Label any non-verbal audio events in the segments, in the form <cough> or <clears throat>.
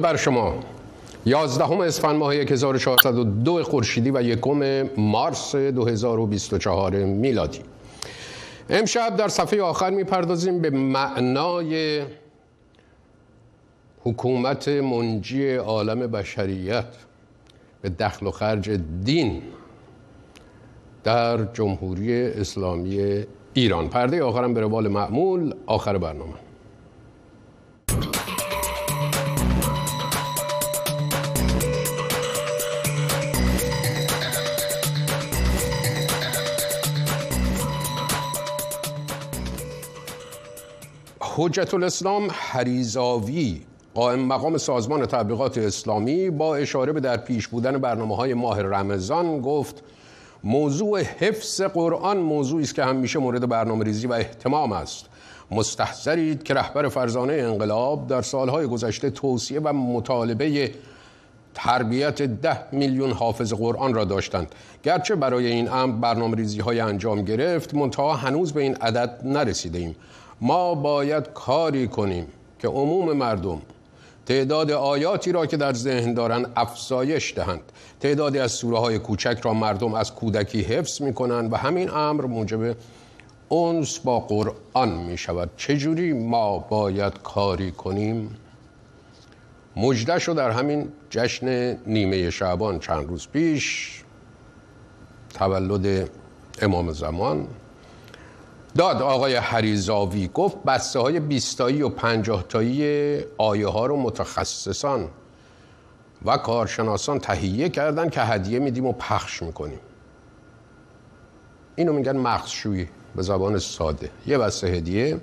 درود بر شما. یازدهم اسفند ماه 1402 خورشیدی و یکم مارس 2024 میلادی. امشب در صفحه آخر می‌پردازیم به معنای حکومت منجی عالم بشریت به دخل و خرج دین در جمهوری اسلامی ایران. پرده آخرم به روال معمول آخر برنامه. حجت الاسلام حریزاوی قائم مقام سازمان تبلیغات اسلامی با اشاره به در پیش بودن برنامه های ماه رمضان گفت موضوع حفظ قرآن موضوعی است که همیشه مورد برنامه ریزی و احتمام است. مستحضرید که رهبر فرزانه انقلاب در سالهای گذشته توصیه و مطالبه تربیت ده میلیون حافظ قرآن را داشتند. گرچه برای این امر برنامه ریزی های انجام گرفت منتها هنوز به این عدد نرسیده ایم ما باید کاری کنیم که عموم مردم تعداد آیاتی را که در ذهن دارند افزایش دهند. تعدادی از سوره های کوچک را مردم از کودکی حفظ می کنند و همین امر موجب اونس با قرآن می شود چجوری ما باید کاری کنیم؟ مجده شد در همین جشن نیمه شعبان چند روز پیش تولد امام زمان داد آقای حریزاوی گفت بسته های بیستایی و پنجاه تایی آیه ها رو متخصصان و کارشناسان تهیه کردن که هدیه میدیم و پخش می‌کنیم. اینو میگن مغزشویی به زبان ساده. یه بسته هدیه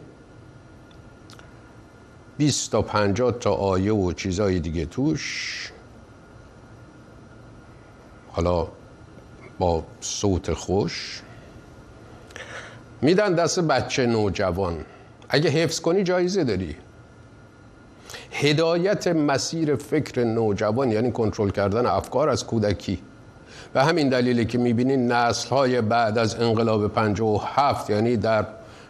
20 تا 50 تا آیه و چیزای دیگه توش. حالا با صوت خوش. میدن دست بچه نوجوان. اگه حفظ کنی جایزه داری. هدایت مسیر فکر نوجوان یعنی کنترل کردن افکار از کودکی. و همین دلیلی که می‌بینین نسل های بعد از انقلاب 57 یعنی در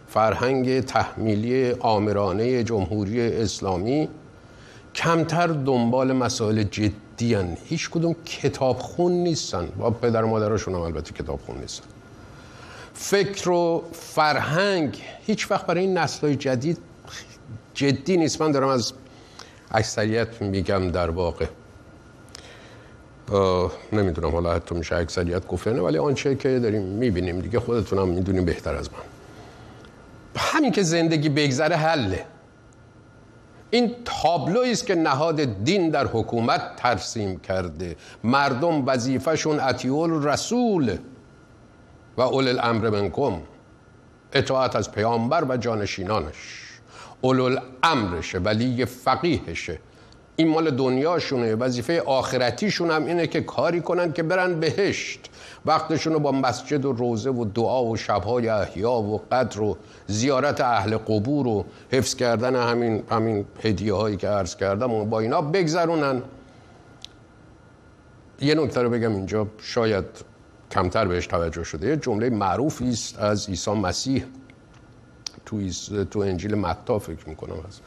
فرهنگ تحمیلی آمرانه جمهوری اسلامی کمتر دنبال مسائل جدی هن. هیچ کدوم کتاب خون نیستن. با پدر مادرشون هم البته کتاب خون نیستن. فکر و فرهنگ هیچ وقت برای این نسل جدید جدی نیست. من دارم از اکثریت میگم در واقع. نمی‌دونم حالا حتی میشه اکثریت گفت نه ولی آنچه که داریم می‌بینیم دیگه خودتونم می‌دونیم بهتر از من. همین که زندگی بگذره حله. این تابلویی است که نهاد دین در حکومت ترسیم کرده. مردم وظیفهشون اطیول رسول و اول الامر منکم اطاعت از پیامبر و جانشینانش. اول الامرشه ولی فقیهشه. این مال دنیاشونه وظیفه آخرتیشون هم اینه که کاری کنن که برن بهشت. وقتشون رو با مسجد و روزه و دعا و شبهای احیا و قدر و زیارت اهل قبور و حفظ کردن همین همین هدیه هایی که عرض کردم و با اینا بگذرونن. یه نکته رو بگم اینجا شاید کمتر بهش توجه شده. یه جمله معروفی است از عیسی مسیح. تو, تو انجیل متا فکر می‌کنم هست.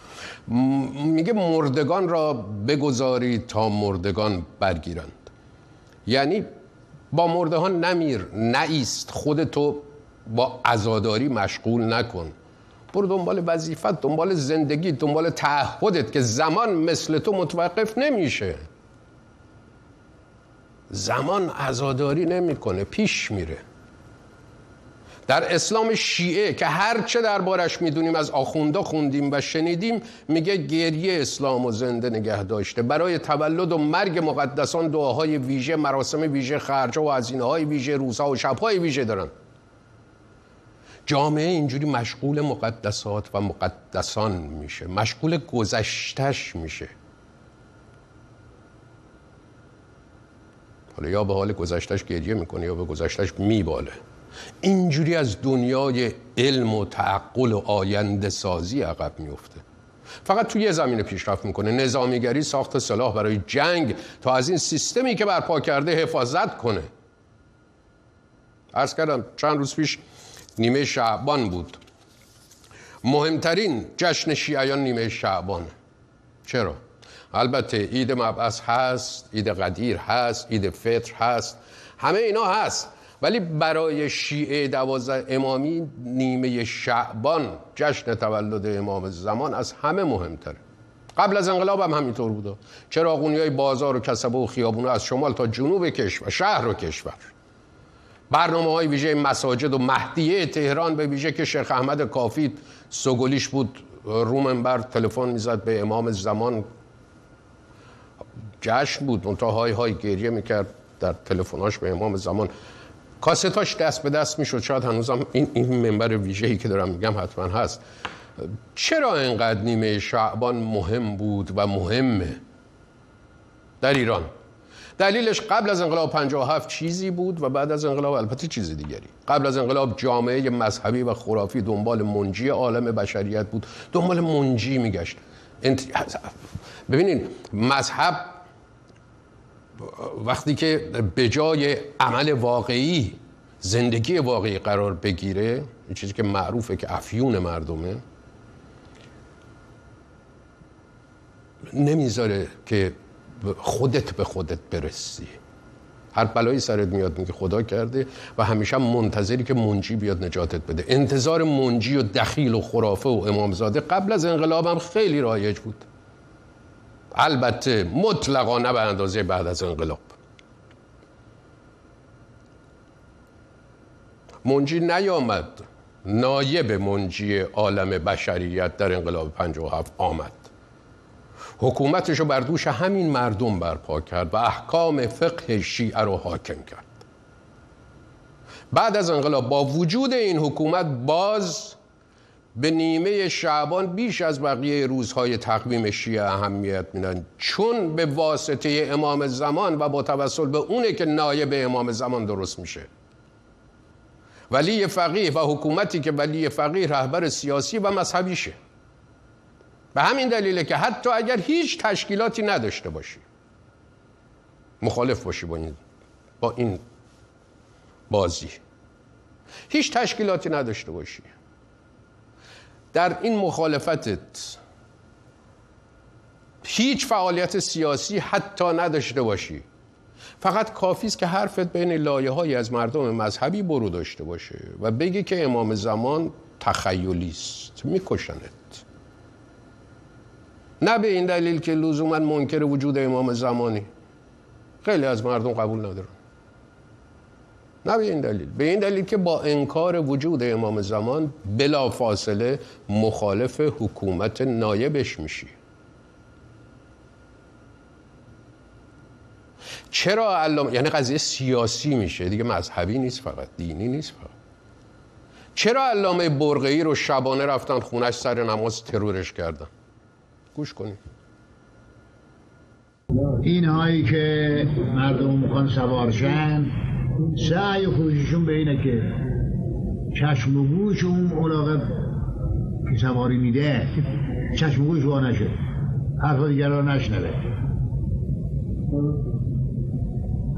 میگه مردگان را بگذاری تا مردگان برگیرند. یعنی با مرده ها نمیر نایست خودتو با عزاداری مشغول نکن. برو دنبال وظیفت دنبال زندگی دنبال تعهدت که زمان مثل تو متوقف نمیشه. زمان عزاداری نمی‌کنه پیش میره. در اسلام شیعه که هرچه دربارش می‌دونیم از آخوندا خوندیم و شنیدیم میگه گریه اسلام و زنده نگه داشته. برای تولد و مرگ مقدسان دعاهای ویژه مراسم ویژه خرجا و هزینه های ویژه روزها و شبهای ویژه دارن. جامعه اینجوری مشغول مقدسات و مقدسان میشه مشغول گذشتش میشه. حالا یا به حال گذشتش گریه می‌کنه یا به گذشتش میباله. اینجوری از دنیای علم و تعقل و آینده سازی عقب میفته فقط توی یه زمینه پیشرفت می‌کنه. نظامیگری ساخت سلاح برای جنگ تا از این سیستمی که برپا کرده حفاظت کنه. عرض کردم چند روز پیش نیمه شعبان بود. مهمترین جشن شیعیان نیمه شعبان. چرا؟ البته عید مبعث هست عید قدیر هست عید فطر هست همه اینا هست. ولی برای شیعه دوازده امامی نیمه شعبان جشن تولد امام زمان از همه مهمتره. قبل از انقلاب هم همینطور بوده. چراغونی های بازار و کسبه و خیابونه از شمال تا جنوب کشور شهر و کشور. برنامه های ویژه مساجد و مهدیه تهران به ویژه که شیخ احمد کافی سگولیش بود رومنبر تلفن می‌زد به امام زمان جشن بود منتها های های گریه می‌کرد در تلفناش به امام زمان. کاستاش دست به دست می‌شد. شاید هنوزم این این منبر ویژه‌ای که دارم میگم حتما هست. چرا اینقدر نیمه شعبان مهم بود و مهمه در ایران؟ دلیلش قبل از انقلاب 57 چیزی بود و بعد از انقلاب البته چیز دیگری. قبل از انقلاب جامعه مذهبی و خرافی دنبال منجی عالم بشریت بود. دنبال منجی میگشت. انت... مذهب وقتی که به جای عمل واقعی زندگی واقعی قرار بگیره این چیزی که معروفه که افیون مردمه نمی‌ذاره که خودت به خودت برسی. هر بلایی سرت میاد میگه خدا کرده و همیشه منتظری که منجی بیاد نجاتت بده. انتظار منجی و دخیل و خرافه و امامزاده قبل از انقلاب هم خیلی رایج بود. البته مطلقا نه به اندازه بعد از انقلاب. منجی نیامد نایب منجی عالم بشریت در انقلاب 57 آمد. حکومتش رو بر دوش همین مردم برپا کرد و احکام فقه شیعه رو حاکم کرد. بعد از انقلاب با وجود این حکومت باز به نیمه شعبان بیش از بقیه روزهای تقویم شیعه اهمیت میدن. چون به واسطه امام زمان و با توسل به اونه که نایب امام زمان درست میشه. ولی فقیه و حکومتی که ولی فقیه رهبر سیاسی و مذهبیشه به همین دلیله که حتی اگر هیچ تشکیلاتی نداشته باشی مخالف باشی با این با این بازی. هیچ تشکیلاتی نداشته باشی. در این مخالفتت هیچ فعالیت سیاسی حتی نداشته باشی. فقط کافی است که حرفت بین لایه های از مردم مذهبی برو داشته باشه و بگی که امام زمان تخیلی است میکشنت. نه به این دلیل که لزوما منکر وجود امام زمانی. خیلی از مردم قبول ندارن. نه به این دلیل. به این دلیل که با انکار وجود امام زمان بلا فاصله مخالف حکومت نایبش میشی. چرا علامه یعنی قضیه سیاسی میشه؟ دیگه مذهبی نیست فقط دینی نیست فقط. چرا علامه برقعی رو شبانه رفتن خونش سر نماز ترورش کردن؟ گوش کنید این هایی که مردم می‌خوان سوارشن سعی خروششون به اینه که چشم و گوش اون اولاغه که سواری میده چشم و گوش وا نشه. حرف دیگر رو نشنوه.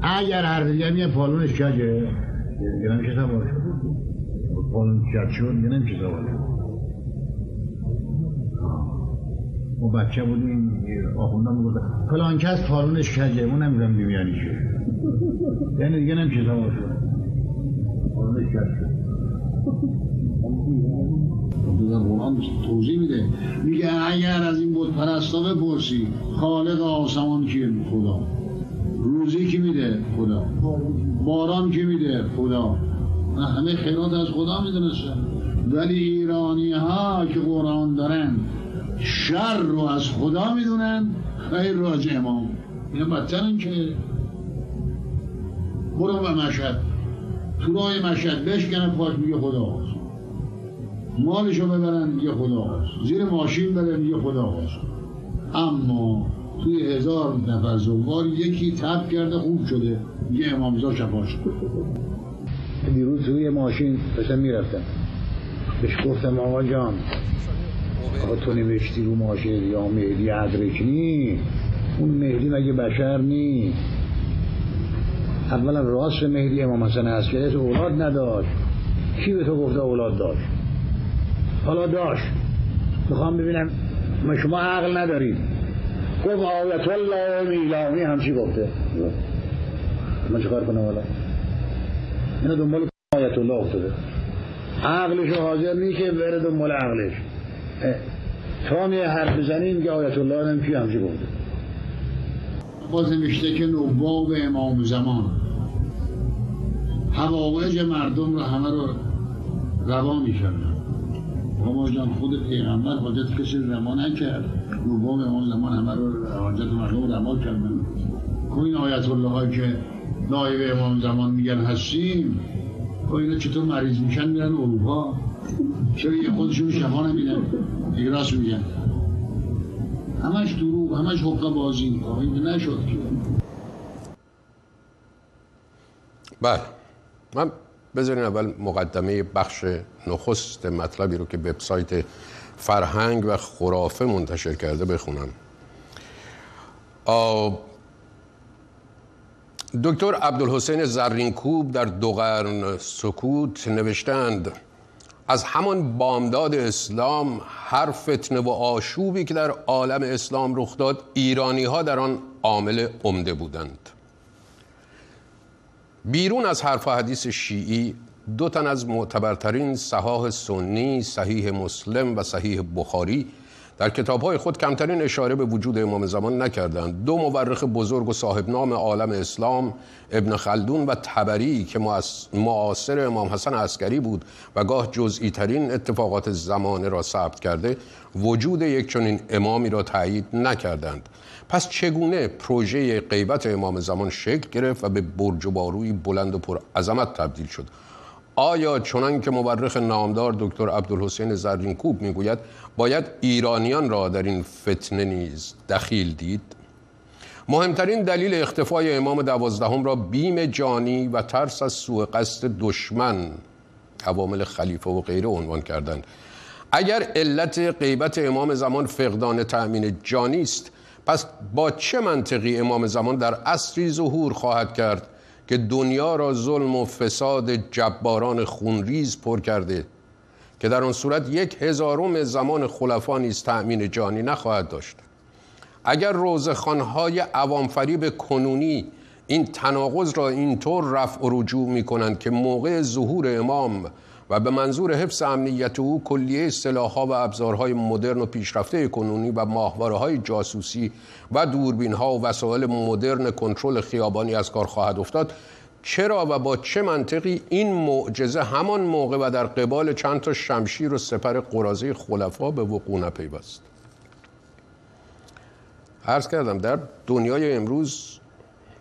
اگر حرف دیگر میگه پالونش کجه دیگه نمیشه سوار پالون کج شد دیگه نمیشه سوار ما بچه بودیم آخوندان می‌گفتن فلان کس پالونش کجه؟ اون نمی‌دونم بیمیانی شد یعنی دیگه نمیشه شد پالونش کج شد. در قرآن توضیح میده. میگه اگر از این بود پرستا بپرسی خالق آسمان کیه؟ خدا. روزی کی میده؟ خدا. باران کی میده؟ خدا. همه خیرات از خدا می‌دونستن. ولی ایرانی ها که قرآن دارن شر رو از خدا می‌دونن. خیر راج امام. اینه بدتر این که برو به مشهد. تو راه مشهد بشکنه پاک میگه خدا مالشو ببرن میگه خدا زیر ماشین بره میگه خدا اما توی هزار نفر زوار یکی تب کرده خوب شده. یه امامزا شفا شد. دیروز توی ماشین داشتم می‌رفتم. بهش گفتم آقا جان آقا تو نوشتی رو ماشین یا مهدی ادرکنی؟ اون مهدی مگه بشر نی اولا راست مهدی امام حسن عسکری اولاد نداشت. کی به تو گفته اولاد داشت؟ حالا داشت. می‌خوام ببینم ما شما عقل ندارید. گفت آیت الله میلانی همچی گفته. من چه کار کنم حالا؟ اینا دنبال آیت الله افتاده. عقلش حاضر نیست که بره دنبال عقلش. تا می حرف بزنیم که آیت الله هم کی همچی گفته. باز نوشته که نواب امام زمان. هوایج مردم رو همه رو روا می‌کردن بابا جان خود پیغمبر حاجت کسی روا نکرد. نواب امام زمان همه رو حاجت مردم رو روا کردن. خب این آیت الله هایی که نایب امام زمان میگن هستیم خب اینا چطور مریض میشن؟ میرن اروپا. چرا یه خودشون شفا نمیدن؟ دیگه راست میگن. همش دروغ همش حقه بازی این نشد که. بله. من بذارین اول مقدمه بخش نخست مطلبی رو که وبسایت فرهنگ و خرافه منتشر کرده بخونم. دکتر عبدالحسین زرینکوب در دو قرن سکوت نوشتند از همان بامداد اسلام هر فتنه و آشوبی که در عالم اسلام رخ داد ایرانی ها در آن عامل عمده بودند. بیرون از حرف حدیث شیعی دو تن از معتبرترین صحاح سنی صحیح مسلم و صحیح بخاری در کتابهای خود کمترین اشاره به وجود امام زمان نکردند. دو مورخ بزرگ و صاحب نام عالم اسلام ابن خلدون و تبری که معاصر امام حسن عسکری بود و گاه جزئی ترین اتفاقات زمانه را ثبت کرده وجود یک چنین امامی را تایید نکردند. پس چگونه پروژه غیبت امام زمان شکل گرفت و به برج و باروی بلند و پر عظمت تبدیل شد؟ آیا چنان که مورخ نامدار دکتر عبدالحسین زرینکوب می‌گوید باید ایرانیان را در این فتنه نیز دخیل دید. مهمترین دلیل اختفای امام دوازدهم را بیم جانی و ترس از سوء قصد دشمن عوامل خلیفه و غیره عنوان کردند. اگر علت غیبت امام زمان فقدان تأمین جانی است پس با چه منطقی امام زمان در عصری ظهور خواهد کرد که دنیا را ظلم و فساد جباران خونریز پر کرده که در آن صورت یک هزارم زمان خلفا نیز تأمین جانی نخواهد داشت. اگر روزخانهای عوامفریب کنونی این تناقض را اینطور رفع و رجوع می کنند که موقع ظهور امام و به منظور حفظ امنیت او کلیه سلاحها و ابزارهای مدرن و پیشرفته کنونی و ماهواره های جاسوسی و دوربین ها و وسایل مدرن کنترل خیابانی از کار خواهد افتاد چرا و با چه منطقی این معجزه همان موقع و در قبال چند تا شمشیر و سپر قرازه خلفا به وقوع نپیوست؟ عرض کردم در دنیای امروز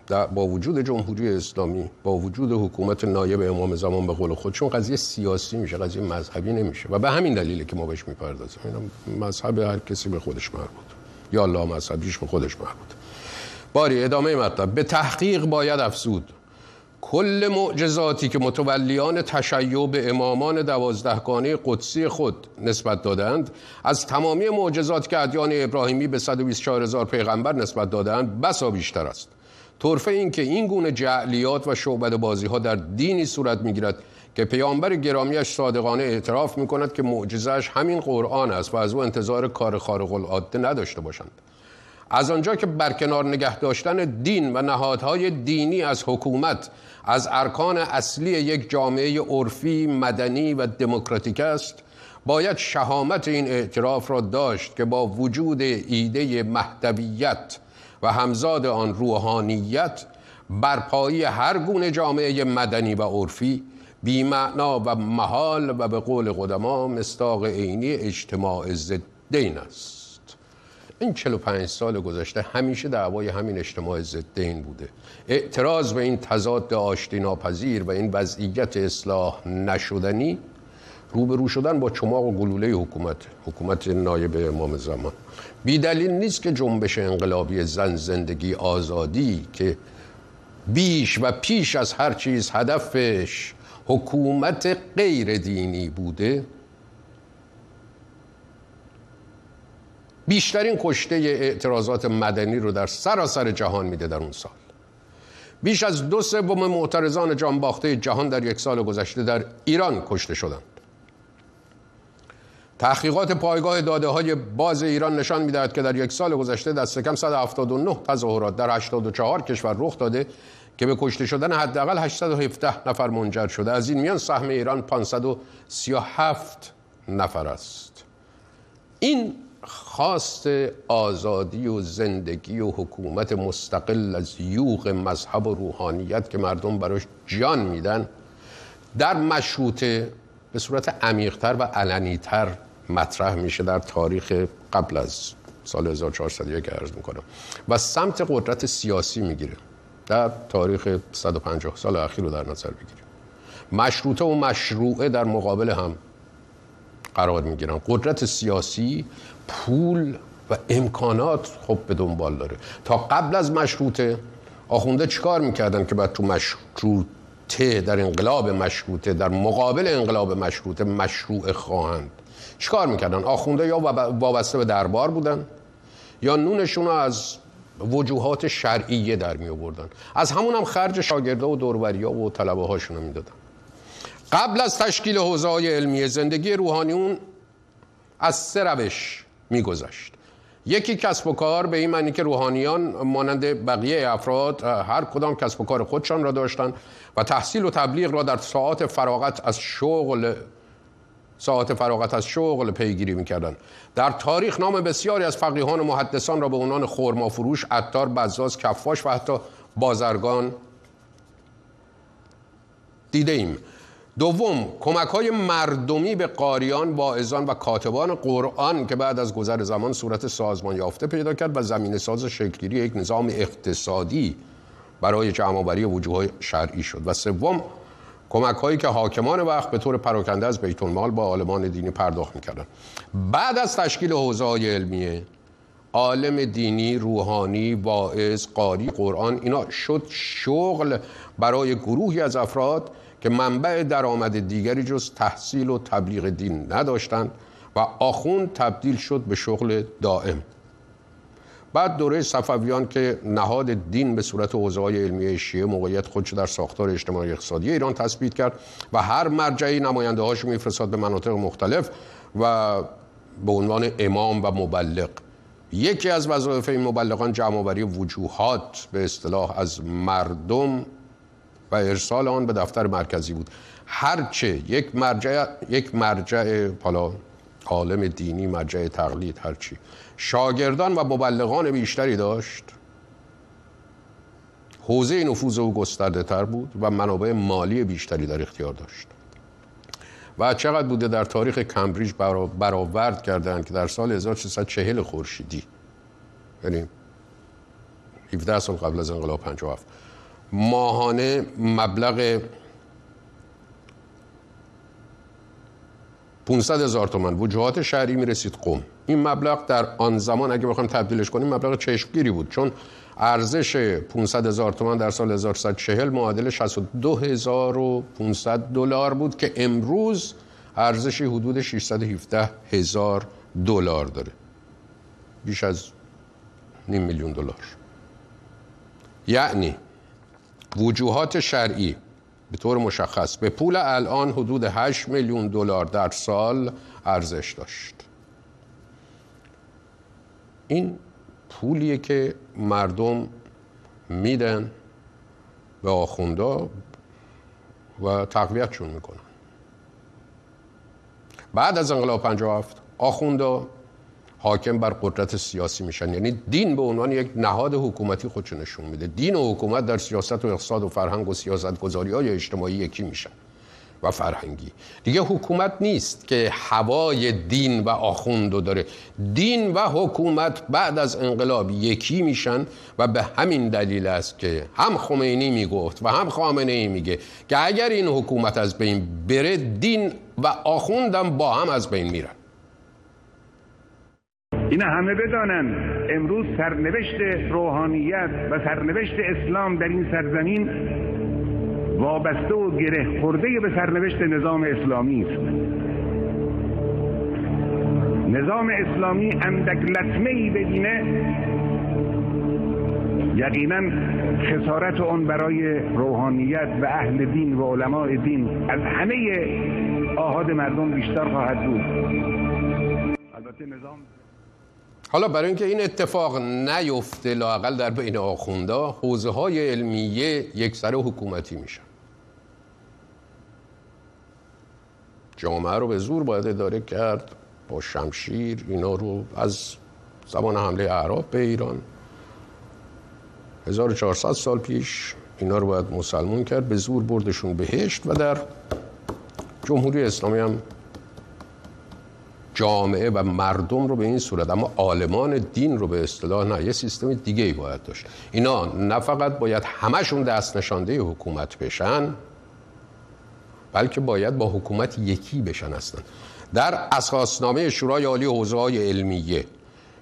با وجود جمهوری اسلامی با وجود حکومت نایب امام زمان به قول خود چون قضیه سیاسی میشه قضیه مذهبی نمیشه و به همین دلیله که ما بهش می‌پردازیم. مذهب هر کسی به خودش مربوط. یا الله مذهبیش به خودش مربوط. باری ادامه مطلب. به تحقیق باید افزود. کل معجزاتی که متولیان تشیع به امامان دوازدهگانه قدسی خود نسبت دادند از تمامی معجزاتی که ادیان ابراهیمی به 124 هزار پیغمبر نسبت دادند بسا بیشتر است. طرفه این که این گونه جعلیات و شعبد بازی ها در دینی صورت می‌گیرد که پیامبر گرامیش صادقانه اعتراف می کند که معجزش همین قرآن است و از او انتظار کار خارق العاده نداشته باشند. از آنجا که برکنار نگه داشتن دین و نهادهای دینی از حکومت از ارکان اصلی یک جامعه عرفی مدنی و دموکراتیک است. باید شهامت این اعتراف را داشت که با وجود ایده مهدویت و همزاد آن روحانیت برپایی هر گونه جامعه مدنی و عرفی بیمعنا و محال و به قول قدما مستاق عینی اجتماع ضدین است. این 45 سال گذشته همیشه دعوای همین اجتماع ضدین بوده. اعتراض به این تضاد آشتی ناپذیر و این وضعیت اصلاح نشدنی روبرو شدن با چماق و گلوله حکومت حکومت نایب امام زمان. بی دلیل نیست که جنبش انقلابی زن زندگی آزادی که بیش و پیش از هر چیز هدفش حکومت غیر دینی بوده بیشترین کشته اعتراضات مدنی رو در سراسر جهان میده در اون سال. بیش از دو سوم معترضان جانباخته جهان در یک سال گذشته در ایران کشته شدند. تحقیقات پایگاه داده های باز ایران نشان می‌دهد که در یک سال گذشته دست کم 179 تظاهرات در 84 کشور رخ داده که به کشته شدن حداقل 817 نفر منجر شده. از این میان سهم ایران 537 نفر است. این خواست آزادی و زندگی و حکومت مستقل از یوغ مذهب و روحانیت که مردم براش جان میدن در مشروطه به صورت عمیقتر و علنیتر مطرح میشه در تاریخ قبل از سال 1401 ارز می‌کنم. و سمت قدرت سیاسی می‌گیره. در تاریخ 150 سال اخیر رو در نظر بگیریم. مشروطه و مشروعه در مقابل هم قرار می‌گیرن. قدرت سیاسی پول و امکانات خب به دنبال داره. تا قبل از مشروطه آخونده چیکار می‌کردن که بعد تو مشروطه در انقلاب مشروطه در مقابل انقلاب مشروطه مشروع خواهند؟ چیکار می‌کردن؟ آخونده یا وابسته به دربار بودن یا نونشون از وجوهات شرعیه در می آوردن. از همون هم خرج شاگرده و دوروریا و طلبه هاشون قبل از تشکیل حوزه های علمی زندگی روحانیون از سه روش میگذشت یکی کسب و کار به این معنی که روحانیان مانند بقیه افراد هر کدام کسب و کار خودشان را داشتند و تحصیل و تبلیغ را در ساعات فراغت از شغل ساعت فراغت از شغل پیگیری می‌کردن. در تاریخ نام بسیاری از فقیهان و محدثان را به عنوان خورما فروش، عطار، بزاز، کفاش و حتی بازرگان دیده ایم دوم کمک های مردمی به قاریان، واعظان و کاتبان قرآن که بعد از گذر زمان صورت سازمان یافته پیدا کرد و زمین ساز شکلگیری یک نظام اقتصادی برای جمعآوری وجوه شرعی شد. و سوم کمک هایی که حاکمان وقت به طور پراکنده از بیت المال با عالمان دینی پرداخت می‌کردن بعد از تشکیل حوزه های علمیه عالم دینی، روحانی، واعظ، قاری، قرآن اینا شد شغل برای گروهی از افراد که منبع درآمد دیگری جز تحصیل و تبلیغ دین نداشتند و آخوند تبدیل شد به شغل دائم. بعد دوره صفویان که نهاد دین به صورت های علمی شیعه موقعیت خودش در ساختار اجتماعی اقتصادی ایران تثبیت کرد و هر مرجعی نماینده هاش میفرستاد به مناطق مختلف و به عنوان امام و مبلغ. یکی از وظایف این مبلغان جمعآوری وجوهات به اصطلاح از مردم و ارسال آن به دفتر مرکزی بود. هرچه یک مرجع یک مرجع حالا عالم دینی مرجع تقلید هرچی شاگردان و مبلغان بیشتری داشت. حوزه نفوذ او گسترده تر بود و منابع مالی بیشتری در اختیار داشت. و چقدر بوده در تاریخ کمبریج برآورد کردن که در سال 1340 خورشیدی. یعنی 17 سال قبل از انقلاب 57 ماهانه مبلغ 500 هزار تومن وجوهات شهری می‌رسید قم. این مبلغ در آن زمان اگه بخوایم تبدیلش کنیم مبلغ چشمگیری بود. چون ارزش 500 هزار تومان در سال 1140 معادل 62500 دلار بود که امروز ارزشی حدود 617 هزار دلار داره. بیش از نیم میلیون دلار. یعنی وجوهات شرعی به طور مشخص به پول الان حدود 8 میلیون دلار در سال ارزش داشت. این پولیه که مردم میدن به آخوندا و تقویتشون می‌کنن. بعد از انقلاب 57 آخوندا حاکم بر قدرت سیاسی میشن. یعنی دین به عنوان یک نهاد حکومتی خودشو نشون میده. دین و حکومت در سیاست و اقتصاد و فرهنگ و سیاست گذاری های اجتماعی یکی میشن و فرهنگی. دیگه حکومت نیست که هوای دین و آخوندو داره. دین و حکومت بعد از انقلاب یکی میشن و به همین دلیل است که هم خمینی می‌گفت و هم خامنه ای میگه که اگر این حکومت از بین بره دین و آخوندم با هم از بین میرن. این همه بدانند امروز سرنوشت روحانیت و سرنوشت اسلام در این سرزمین وابسته و گره خورده به سرنوشت نظام اسلامی است. نظام اسلامی اندک لطمه ای ببینه یقینا خسارت اون برای روحانیت و اهل دین و علماء دین از همه آهای مراد مردم بیشتر خواهد بود. البته نظام حالا برای اینکه این اتفاق نیفته لاقل در بین آخونده حوزه های علمیه یک سر حکومتی میشن. جامعه رو به زور باید اداره کرد با شمشیر اینا رو از زمان حمله اعراب به ایران. 1400 سال پیش اینا رو باید مسلمون کرد به زور بردشون بهشت و در جمهوری اسلامی هم جامعه و مردم رو به این صورت اما عالمان دین رو به اصطلاح نه یه سیستم دیگه ای باید داشت. اینا نه فقط باید همشون دست نشانده حکومت بشن بلکه باید با حکومت یکی بشن هستن در اساسنامه شورای عالی حوزه های علمیه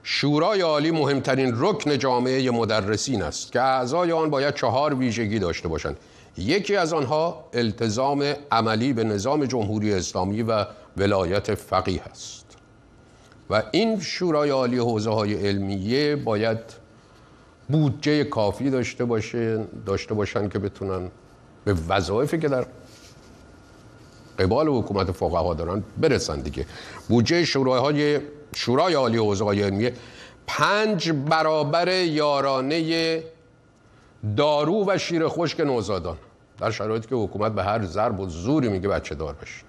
شورای عالی مهمترین رکن جامعه مدرسین است که اعضای آن باید چهار ویژگی داشته باشند. یکی از آنها التزام عملی به نظام جمهوری اسلامی و ولایت فقیه است. و این شورای عالی حوزه های علمیه باید بودجه کافی داشته باشه داشته باشن که بتونن به وظایفی که در قبال حکومت فقها دارن برسن دیگه. بودجه شورای شورای عالی حوزه های علمیه پنج برابر یارانه دارو و شیر خشک نوزادان. در شرایطی که حکومت به هر ضرب و زوری میگه بچه دار بشه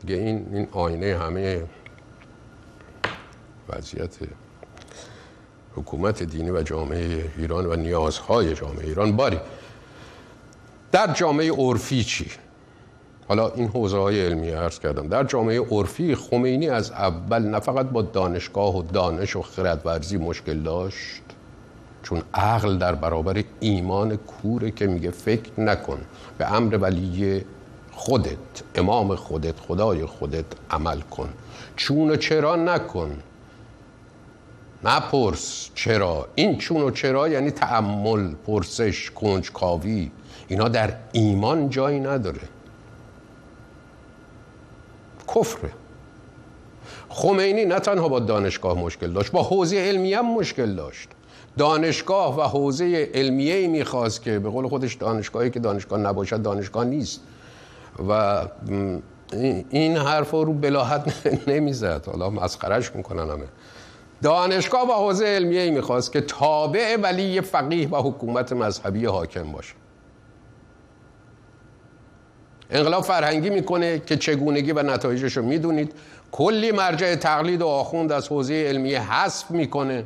دیگه این این آینه همه وضعیت حکومت دینی و جامعه ایران و نیازهای جامعه ایران. باری در جامعه عرفی چی؟ حالا این حوزه های علمی عرض کردم. در جامعه عرفی خمینی از اول نه فقط با دانشگاه و دانش و خردورزی مشکل داشت چون عقل در برابر ایمان کوره که میگه فکر نکن. به امر ولی خودت امام خودت خدای خودت عمل کن. چون و چرا نکن؟ نپرس چرا؟ این چون و چرا یعنی تعمل پرسش کنجکاوی. اینا در ایمان جایی نداره. کفره. خمینی نه تنها با دانشگاه مشکل داشت با حوزه علمی هم مشکل داشت. دانشگاه و حوزه علمیه ای می‌خواست که به قول خودش دانشگاهی که دانشگاه نباشد دانشگاه نیست. و این حرف رو بلاحت <laughs> نمی‌زد. حالا مسخرش می‌کنن همه. دانشگاه و حوزه علمیه ای می‌خواست که تابع ولی فقیه و حکومت مذهبی حاکم باشه. انقلاب فرهنگی می‌کنه که چگونگی و نتایجش رو می‌دونید. کلی مرجع تقلید و آخوند از حوزه علمیه حذف می‌کنه.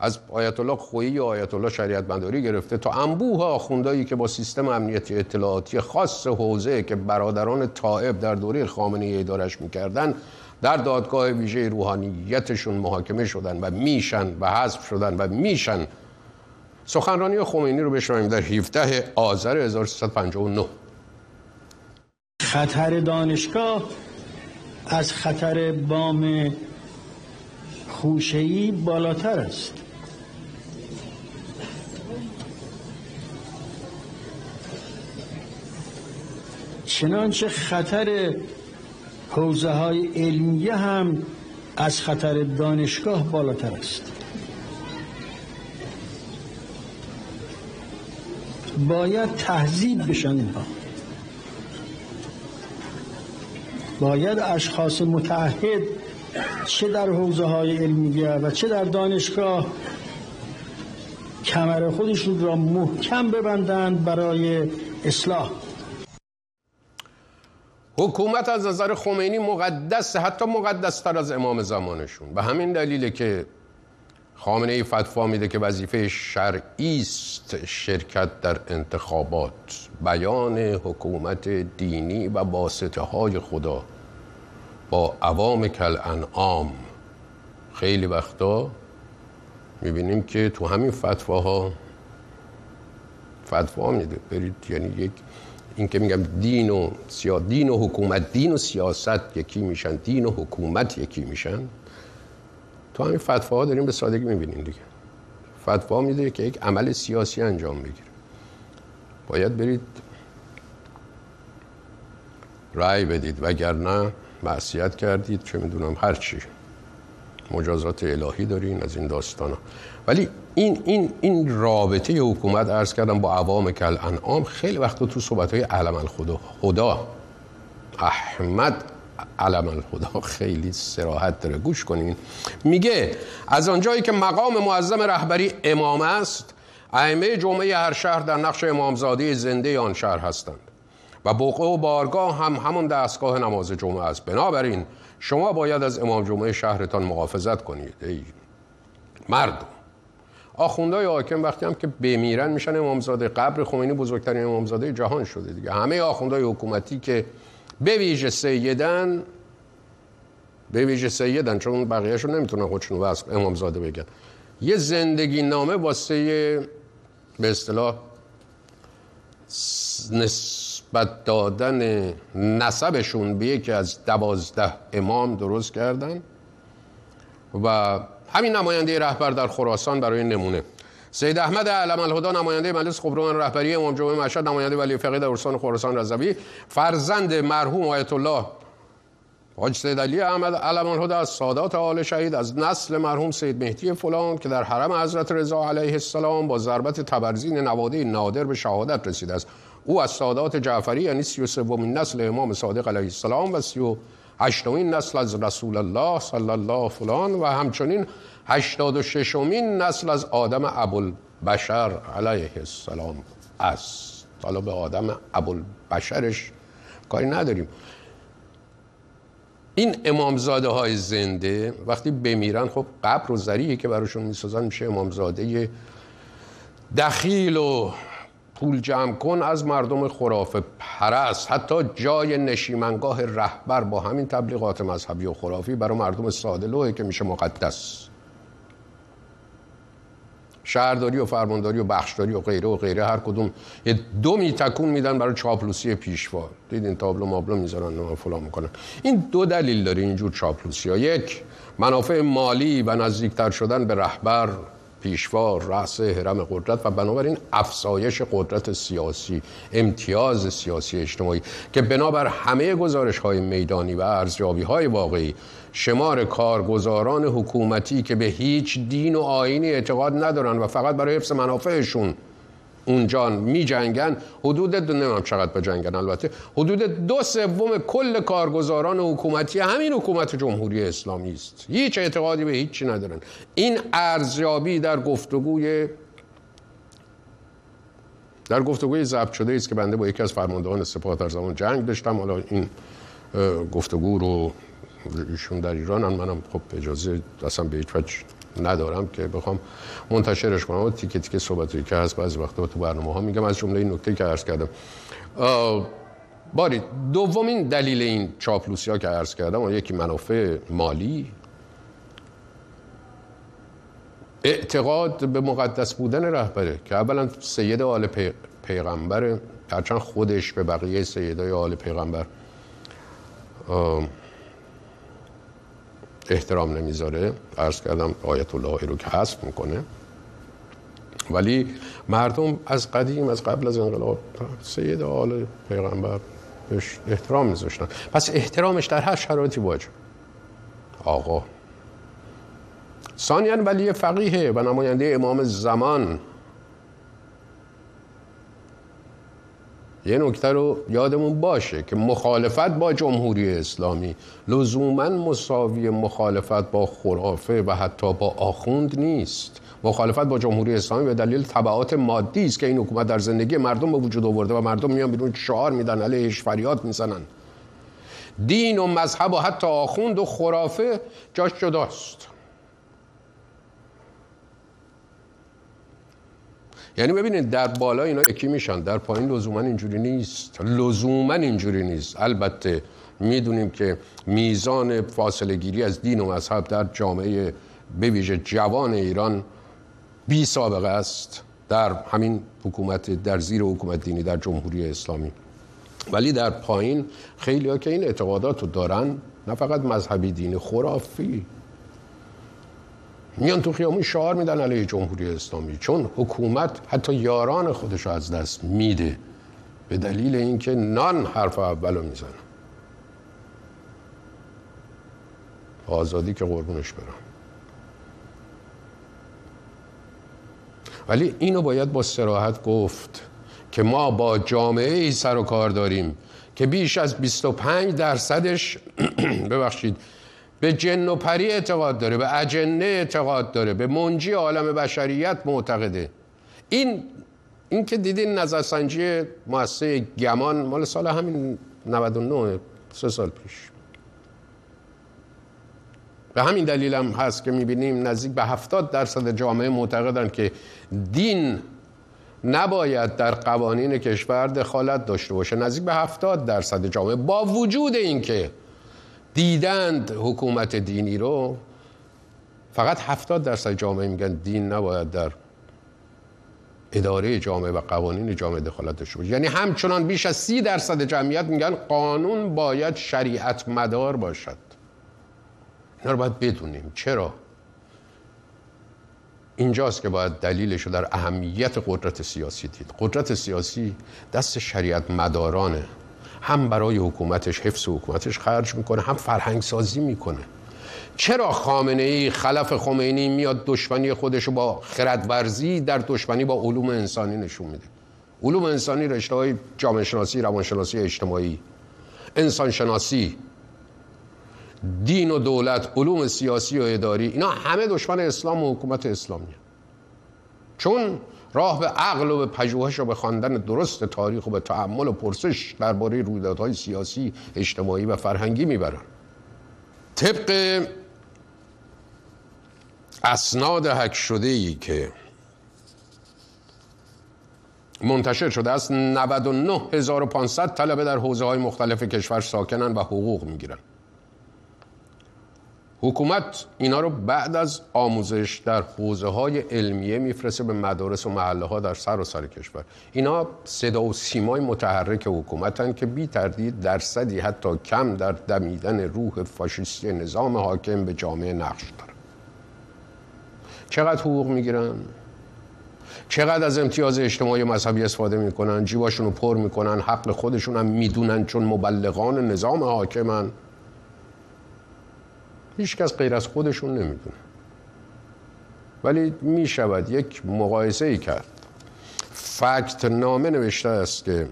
از آیت الله خویی و آیت الله شریعت بنداری گرفته تا انبوه آخوندایی که با سیستم امنیتی اطلاعاتی خاص حوزه که برادران طائب در دوره خامنه ای ادارش می‌کردن در دادگاه ویژه روحانیتشون محاکمه شدن و میشن و حذف شدن و میشن. سخنرانی خمینی رو بشنویم در 17 آذر 1359 خطر دانشگاه از خطر بام خوشهی بالاتر است. چنانچه خطر حوزه های علمیه هم از خطر دانشگاه بالاتر است. باید تهذیب بشن اینها. باید اشخاص متعهد چه در حوزه های علمیه و چه در دانشگاه کمر خودشون را محکم ببندند برای اصلاح. حکومت از نظر خمینی مقدس حتی مقدستر از امام زمانشون. به همین دلیله که خامنه ای فتوا میده که وظیفه شرعی است شرکت در انتخابات. بیان حکومت دینی و واسطه های خدا با عوام کل انعام خیلی وقتا می‌بینیم که تو همین فتواها فتوا میده. برید یعنی یک این که میگم دین و سیا دین و حکومت دین و سیاست یکی میشن دین و حکومت یکی میشن. تو همین فتواها داریم به سادگی می‌بینیم دیگه. فتوا میده که یک عمل سیاسی انجام بگیره. باید برید رأی بدید وگرنه معصیت کردید. چه می‌دونم هر چی. مجازات الهی دارین از این داستانا. ولی این این این رابطه حکومت عرض کردم با عوام کل انعام خیلی وقت تو صحبت های علم الخدا خدا. احمد علم الخدا خیلی سراحت داره. گوش کنین. میگه از آنجایی که مقام معظم رهبری امام است ائمه جمعه هر شهر در نقش امامزاده زنده آن شهر هستند. و بقعه و بارگاه هم همون دستگاه نماز جمعه است. بنابراین شما باید از امام جمعه شهرتان محافظت کنید. ای مردم آخوندهای حاکم وقتی هم که بمیرن میشن امامزاده. قبر خمینی بزرگترین امامزاده جهان شده دیگه. همه آخوندهای حکومتی که به ویژه سیدن به ویژه سیدن چون بقیهشون نمی‌تونن خودشون واسه امامزاده بگن. یه زندگی نامه واسه به اصطلاح نسبت دادن نسبشون به یکی از دوازده امام درست کردن و همین نماینده رهبر در خراسان برای نمونه. سید احمد علم الهدا نماینده مجلس خبرگان رهبری امام جمعه مشهد نماینده ولی فقیه در استان خراسان رضوی فرزند مرحوم آیت الله حاج سید علی احمد علم الهدا از سادات آل شهید از نسل مرحوم سید مهدی فلان که در حرم حضرت رضا علیه السلام با ضربت تبرزین نواده نادر به شهادت رسیده است. او از سادات جعفری یعنی 33 نسل امام صادق علیه السلام و 38 نسل از رسول الله صلی الله فلان و همچنین 86 مین نسل از آدم ابوالبشر علیه السلام است. حالا به آدم ابوالبشرش کاری نداریم. این امامزاده های زنده وقتی بمیرن خب قبر و ذریعی که براشون می‌سازن میشه امامزاده دخیل و پول جمع کن از مردم خرافه پرست. حتی جای نشیمنگاه رهبر با همین تبلیغات مذهبی و خرافی برای مردم ساده که میشه مقدس. شهرداری و فرمانداری و بخشداری و غیره و غیره هر کدوم یه دو تکون میدن برای چاپلوسی پیشوا. دیدین تابلو مابلو می‌ذارن و فلان می‌کنن. این دو دلیل داره اینجور چاپلوسی ها یک منافع مالی و نزدیکتر شدن به رهبر. پیشوا رأس حرم قدرت و بنابراین افزایش قدرت سیاسی امتیاز سیاسی اجتماعی که بنابر همه گزارش های میدانی و ارزیابی های واقعی شمار کارگزاران حکومتی که به هیچ دین و آینی اعتقاد ندارن و فقط برای حفظ منافعشون اونجا می جنگن حدود دو نمیم چقدر جنگن البته. حدود دو سوم کل کارگزاران حکومتی همین حکومت جمهوری اسلامی است. هیچ اعتقادی به هیچی ندارن. این ارزیابی در گفتگوی در گفتگوی ضبط شده است که بنده با یکی از فرماندهان سپاه در زمان جنگ داشتم. حالا این گفتگو رو ایشون در ایران هم منم خب اجازه اصلا به هیچ وجه ندارم که بخوام منتشرش کنم. و تیکه تیکه صحبتی که هست بعضی وقتا تو برنامه ها میگم. از جمله این نکته که عرض کردم. باری دومین دلیل این چاپلوسی ها که عرض کردم یکی منافع مالی. اعتقاد به مقدس بودن رهبره که اولا سید آل پیغمبر هرچند خودش به بقیه سیدای آل پیغمبر احترام نمی‌ذاره. عرض کردم آیت الله رو که حذف می‌کنه. ولی مردم از قدیم از قبل از انقلاب سید آل پیغمبر بهش احترام میذاشتن. پس احترامش در هر شرایطی واجب. آقا. ثانیا ولی فقیه و نماینده امام زمان یه نکته رو یادمون باشه که مخالفت با جمهوری اسلامی لزوما مساوی مخالفت با خرافه و حتی با آخوند نیست. مخالفت با جمهوری اسلامی به دلیل طبعات مادی است که این حکومت در زندگی مردم به وجود آورده و مردم میان بیرون شعار میدن علیهش فریاد می‌زنن. دین و مذهب و حتی آخوند و خرافه جاش جداست. یعنی ببینید در بالا اینا یکی میشن در پایین لزوما اینجوری نیست. لزوما اینجوری نیست. البته می‌دونیم که میزان فاصله گیری از دین و مذهب در جامعه به ویژه جوان ایران بی سابقه است در همین حکومت در زیر حکومت دینی در جمهوری اسلامی. ولی در پایین خیلی ها که این اعتقادات رو دارن نه فقط مذهبی دینی خرافی. میان تو خیامون شعار میدن علیه جمهوری اسلامی. چون حکومت حتی یاران خودش از دست میده. به دلیل اینکه نان حرف اولو می‌زنه. آزادی که قربونش برم. ولی اینو باید با سراحت گفت که ما با جامعه ای سر و کار داریم که بیش از 25 درصدش <clears throat> ببخشید به جن و پری اعتقاد داره به اجنه اعتقاد داره به منجی عالم بشریت معتقده. این این که دیدین نظرسنجی مؤسسه گمان مال سال همین 99 سه سال پیش. به همین دلیل هم هست که می‌بینیم نزدیک به 70 درصد جامعه معتقدن که دین نباید در قوانین کشور دخالت داشته باشه. نزدیک به 70 درصد جامعه. با وجود اینکه دیدند حکومت دینی رو فقط 70 درصد جامعه میگن دین نباید در اداره جامعه و قوانین جامعه دخالت داشته باشه. یعنی همچنان بیش از 30 درصد جمعیت میگن قانون باید شریعت مدار باشد. اینا رو باید بدونیم. چرا؟ اینجاست که باید دلیلش رو در اهمیت قدرت سیاسی دید. قدرت سیاسی دست شریعت مدارانه. هم برای حکومتش حفظ حکومتش خرج می‌کنه هم فرهنگ سازی می‌کنه. چرا خامنه ای خلف خمینی میاد دشمنی خودش با خردورزی در دشمنی با علوم انسانی نشون میده؟ علوم انسانی رشته های جامعه شناسی روانشناسی اجتماعی انسان شناسی دین و دولت علوم سیاسی و اداری اینا همه دشمن اسلام و حکومت اسلامی چون راه به عقل و به پژوهش و به خواندن درست تاریخ و به تعمل و پرسش درباره رویدادهای سیاسی اجتماعی و فرهنگی می‌برن طبق اسناد حک شده ای که منتشر شده است 99500 طلبه در حوزه های مختلف کشور ساکنن و حقوق می‌گیرن حکومت اینا رو بعد از آموزش در حوزه های علمیه میفرسته به مدارس و محله ها در سر و سر کشور. اینا صدا و سیمای متحرک حکومتن که بی تردید درصدی حتی کم در دمیدن روح فاشیستی نظام حاکم به جامعه نقش داره چقدر حقوق می‌گیرن؟ چقدر از امتیاز اجتماعی و مذهبی استفاده می‌کنن؟ جیباشون رو پر می‌کنن حق خودشون هم می‌دونن چون مبلغان نظام حاکمن. هیچ کس غیر از خودشون نمی‌دونه ولی می شود یک مقایسه ای کرد. فکت نامه نوشته است که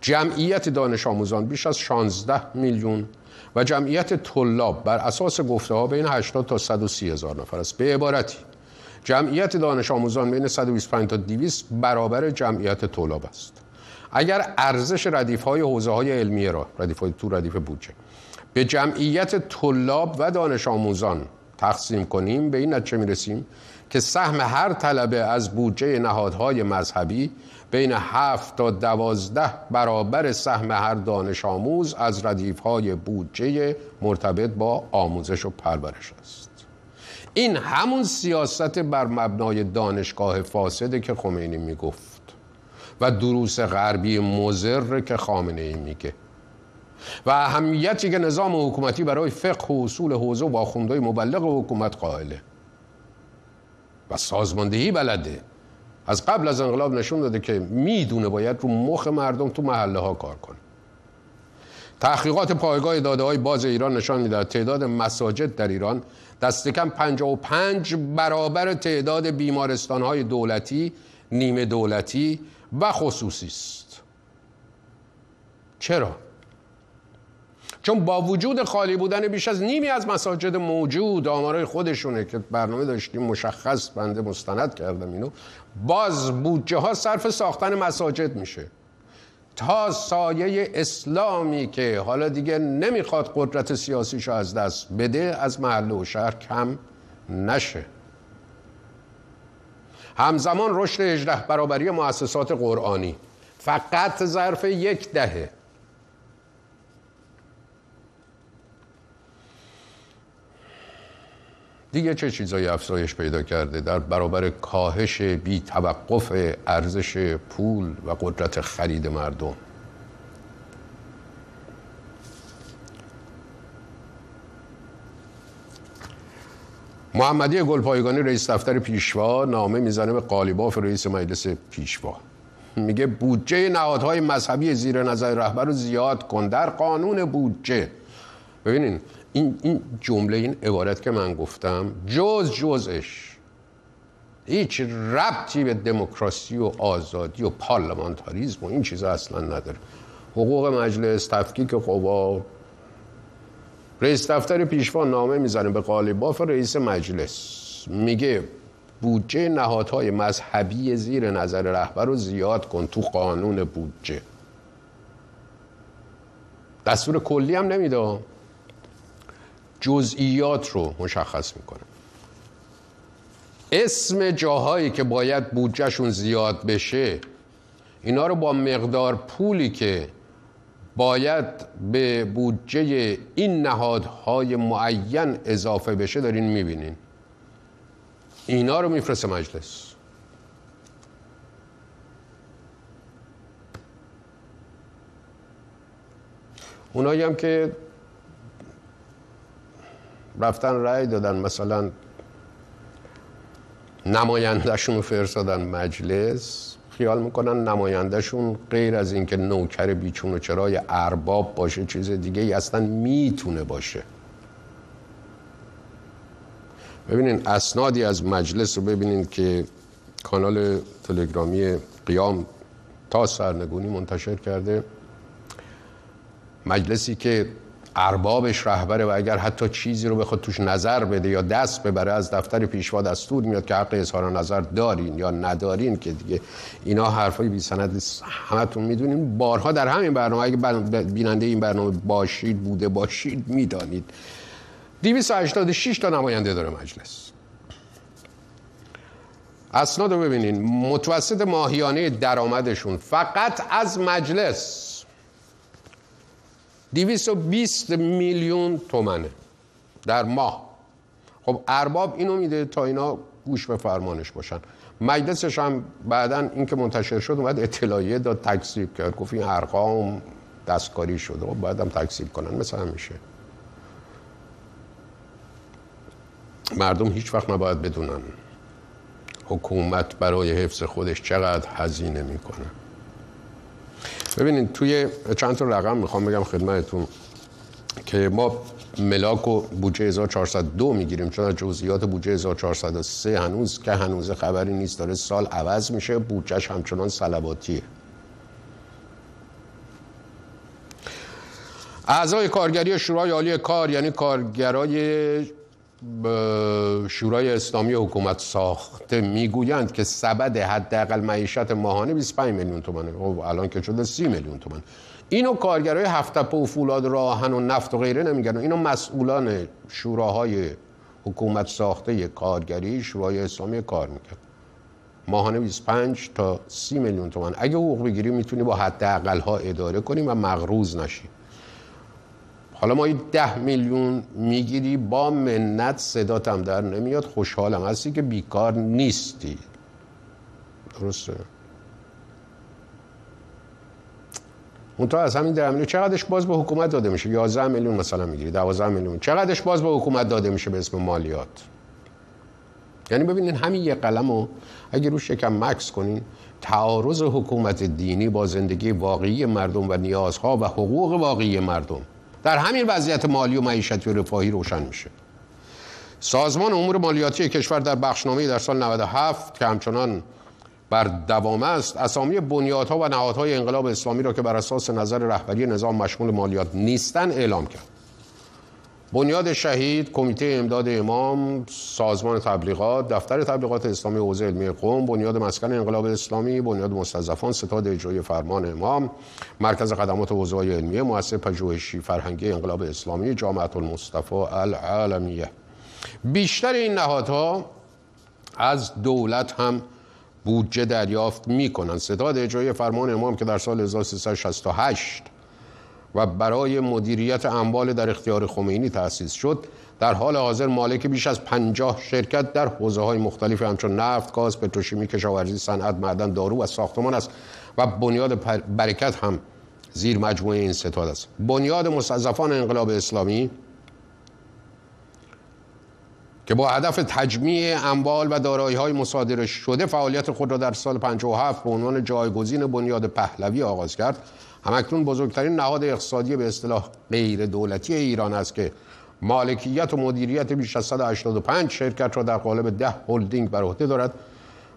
جمعیت دانش آموزان بیش از 16 میلیون و جمعیت طلاب بر اساس گفته ها بین 80 تا 130 هزار نفر است. به عبارتی جمعیت دانش آموزان بین 125 تا 200 برابر جمعیت طلاب است. اگر ارزش ردیف های حوزه های علمیه را ردیف های تو ردیف بودجه به جمعیت طلاب و دانش آموزان تقسیم کنیم. به این نتیجه می‌رسیم که سهم هر طلبه از بودجه نهادهای مذهبی بین هفت تا دوازده برابر سهم هر دانش آموز از ردیف های بودجه مرتبط با آموزش و پرورش است. این همون سیاست بر مبنای دانشگاه فاسده که خمینی می‌گفت و دروس غربی مزر که خامنه ای میگه. و اهمیتی که نظام حکومتی برای فقه و اصول حوزه و آخوندهای مبلغ حکومت قائله. و سازماندهی بلده. از قبل از انقلاب نشون داده که می‌دونه باید رو مخ مردم تو محله ها کار کنه. تحقیقات پایگاه داده های باز ایران نشان میده تعداد مساجد در ایران دست کم 55 برابر تعداد بیمارستان های دولتی نیمه دولتی و خصوصی است. چرا؟ چون با وجود خالی بودن بیش از نیمی از مساجد موجود آمارای خودشونه که برنامه داشتیم مشخص بنده مستند کردم اینو باز بودجه ها صرف ساختن مساجد میشه. تا سایه اسلامی که حالا دیگه نمی‌خواد قدرت سیاسیشو از دست بده از محله و شهر کم نشه. همزمان رشد 18 برابری مؤسسات قرآنی. فقط ظرف یک دهه دیگه چه چیزایی افزایش پیدا کرده در برابر کاهش بی توقف ارزش پول و قدرت خرید مردم؟ محمدی گلپایگانی رئیس دفتر پیشوا نامه می‌زنه به قالیباف رئیس مجلس پیشوا. میگه بودجه نهادهای مذهبی زیر نظر رهبر رو زیاد کن. در قانون بودجه ببینین این, این جمله این عبارت که من گفتم جز جزش هیچ ربطی به دموکراسی و آزادی و پارلمانتاریزم و این چیزا اصلا نداره. حقوق مجلس تفکیک قوا. رئیس دفتر پیشوا نامه می‌زنه به قالیباف رئیس مجلس. میگه بودجه نهادهای مذهبی زیر نظر رهبر رو زیاد کن تو قانون بودجه. دستور کلی هم نمیده. جزئیات رو مشخص می‌کنه. اسم جاهایی که باید بودجهشون زیاد بشه اینا رو با مقدار پولی که باید به بودجه این نهادهای معین اضافه بشه دارین می‌بینین. اینا رو میفرسته مجلس. اونایی هم که رفتن رأی دادن مثلا نمایندهشون رو فرستادن مجلس. خیال می‌کنن نمایندهشون غیر از اینکه نوکر بیچون و چرای ارباب باشه چیز دیگه ای اصلا می‌تونه باشه. ببینین اسنادی از مجلس رو ببینین که کانال تلگرامی قیام تا سرنگونی منتشر کرده. مجلسی که اربابش رهبره و اگر حتی چیزی رو بخواد توش نظر بده یا دست ببره از دفتر پیشوا دستور میاد که حق اظهار نظر دارین یا ندارین که دیگه اینا حرفای بی سند همتون می‌دونین بارها در همین برنامه اگه بیننده این برنامه باشید بوده باشید می‌دانید. 286 تا نماینده داره مجلس. اسناد رو ببینین. متوسط ماهیانه درآمدشون فقط از مجلس. 220 میلیون تومنه در ماه. خب ارباب اینو میده تا اینا گوش به فرمانش باشن. مجلسش هم بعدا این که منتشر شد اومد اطلاعیه داد تکسیب کرد. گفت این ارقام دستکاری شده. خب بعدم تکسیب کنن. مثل همیشه. مردم هیچ وقت نباید بدونن حکومت برای حفظ خودش چقدر هزینه می‌کنه. ببینید توی چند تا رقم می‌خوام بگم خدمتتون که ما ملاک و بودجه 1402 می‌گیریم چون جزئیات بودجه 1403 هنوز که هنوز خبری نیست داره سال عوض میشه بودجهش همچنان صلباتیه اعضای کارگری شورای عالی کار یعنی کارگرای شورای اسلامی حکومت ساخته می‌گویند که سبد حداقل معیشت ماهانه 25 میلیون تومنه خب الان که شده 30 میلیون تومن اینو کارگرای هفته و فولاد راهن و نفت و غیره نمیگن اینو مسئولان شوراهای حکومت ساخته کارگری شورای اسلامی کار می‌کرد. ماهانه 25 تا 30 میلیون تومن اگه حقوق بگیری می‌تونی با حداقل ها اداره کنی و مغروز نشی. حالا ما این ده میلیون می‌گیری با منت صداتم در نمیاد. خوشحالم. هستی که بیکار نیستی. درسته. اون از همین ده میلیون چقدرش باز به حکومت داده میشه؟ 11 میلیون مثلا می‌گیری 12 میلیون. چقدرش باز به حکومت داده میشه به اسم مالیات؟ یعنی ببینین همین یه قلم رو اگه روش یکم مکس کنین تعارض حکومت دینی با زندگی واقعی مردم و نیازها و حقوق واقعی مردم در همین وضعیت مالی و معیشتی و رفاهی روشن میشه. سازمان امور مالیاتی کشور در بخشنامه در سال 97 که همچنان بر دوام است اسامی بنیادها و نهادهای انقلاب اسلامی را که بر اساس نظر رهبری نظام مشمول مالیات نیستن اعلام کرد. بنیاد شهید، کمیته امداد امام، سازمان تبلیغات، دفتر تبلیغات اسلامی حوزه علمی قوم، بنیاد مسکن انقلاب اسلامی، بنیاد مستضعفان، ستاد اجرای فرمان امام، مرکز خدمات حوزه علمیه، مؤسسه پژوهشی فرهنگی انقلاب اسلامی، جامعه المصطفى العالمیه. بیشتر این نهادها از دولت هم بودجه دریافت می‌کنن. ستاد اجرای فرمان امام که در سال 1368 و برای مدیریت اموال در اختیار خمینی تأسیس شد در حال حاضر مالک بیش از پنجاه شرکت در حوزه های مختلف همچون نفت، گاز، پتروشیمی، کشاورزی، صنعت، معدن، دارو و ساختمان است و بنیاد برکت هم زیر مجموعه این ستاد است. بنیاد مستضعفان انقلاب اسلامی که با هدف تجمیع اموال و دارایی های مصادره شده فعالیت خود را در سال 57 به عنوان جایگزین بنیاد پهلوی آغاز کرد همکنون بزرگترین نهاد اقتصادی به اصطلاح غیر دولتی ایران است که مالکیت و مدیریت بیش از 185 شرکت را در قالب ده هلدینگ بر عهده دارد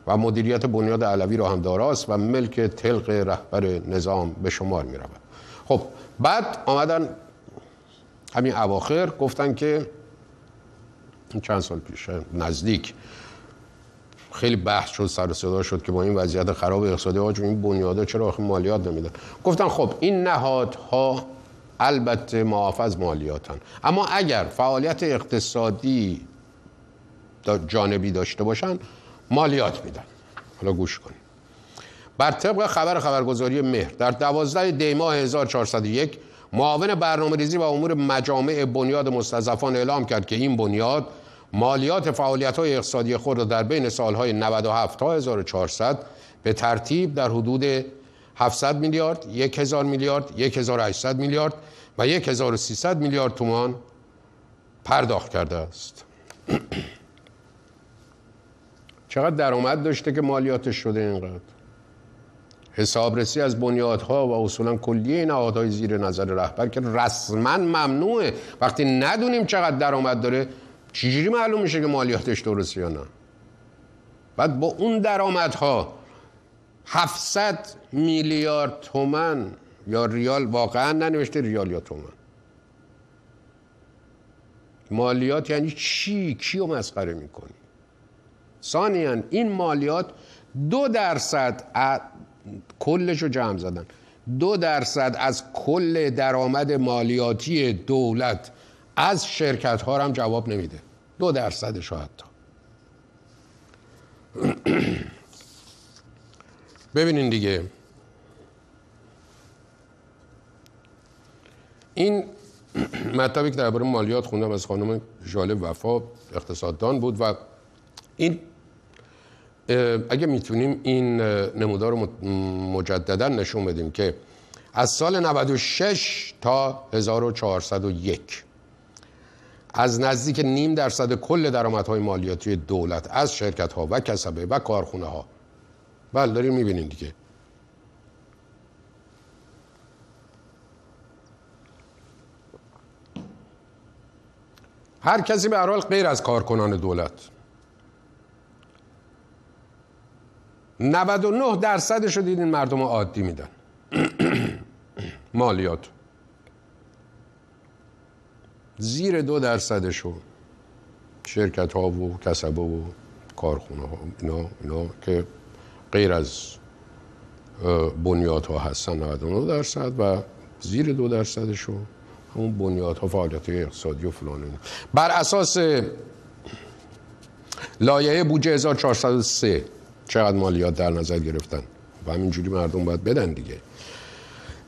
و مدیریت بنیاد علوی را هم داراست و ملک تلق رهبر نظام به شمار می رود خب بعد آمدن همین اواخر گفتن که چند سال پیش نزدیک خیلی بحث شد سر صدا شد که با این وضعیت خراب اقتصادی ها این بنیادا چرا آخه مالیات نمیدن گفتن خب این نهادها البته معاف از مالیاتن. اما اگر فعالیت اقتصادی جانبی داشته باشن مالیات میدن. حالا گوش کنید بر طبق خبر خبرگزاری مهر در 12 دی ماه 1401 معاون برنامه ریزی و امور مجامع بنیاد مستضعفان اعلام کرد که این بنیاد مالیات فعالیت های اقتصادی خود را در بین سالهای 97 تا 1400 به ترتیب در حدود 700 میلیارد، 1000 میلیارد، 1800 میلیارد و 1300 میلیارد تومان پرداخت کرده است. <clears throat> چقدر درآمد داشته که مالیاتش شده اینقدر؟ حسابرسی از بنیادها و اصولا کلیه نهادهای زیر نظر رهبر که رسما ممنوعه وقتی ندونیم چقدر درآمد داره چجوری معلوم میشه که مالیاتش درست یا نه بعد با اون درآمدها 700 میلیارد تومن یا ریال واقعا ننوشته ریال یا تومن مالیات یعنی چی؟ کی رو مسخره می‌کنی؟ ثانیا این مالیات دو درصد کلش رو جمع زدن دو درصد از کل درآمد مالیاتی دولت از شرکت ها هم جواب نمیده. دو درصدش حتی <clears throat> ببینین دیگه. این مطلبی که درباره مالیات خوندم از خانم ژاله وفا اقتصاددان بود و این اگه می‌تونیم این نمودار رو مجددا نشون بدیم که از سال 96 تا 1401 از نزدیک نیم درصد کل درآمدهای مالیاتی دولت از شرکت ها و کسبه و کارخونه ها بله داریم می‌بینیم دیگه. هر کسی به هر حال غیر از کارکنان دولت. 99 درصدش رو دیدین مردم عادی میدن. <clears throat> مالیات. زیر دو درصدش رو شرکت ها و کسبه و کارخونه ها اینا, اینا که غیر از بنیاد ها هستن 99 درصد و زیر دو درصدش رو همون بنیاد ها فعالیت اقتصادی و فلان بر اساس لایه بودجه 1403 چقدر مالیات در نظر گرفتن؟ و همینجوری مردم باید بدن دیگه.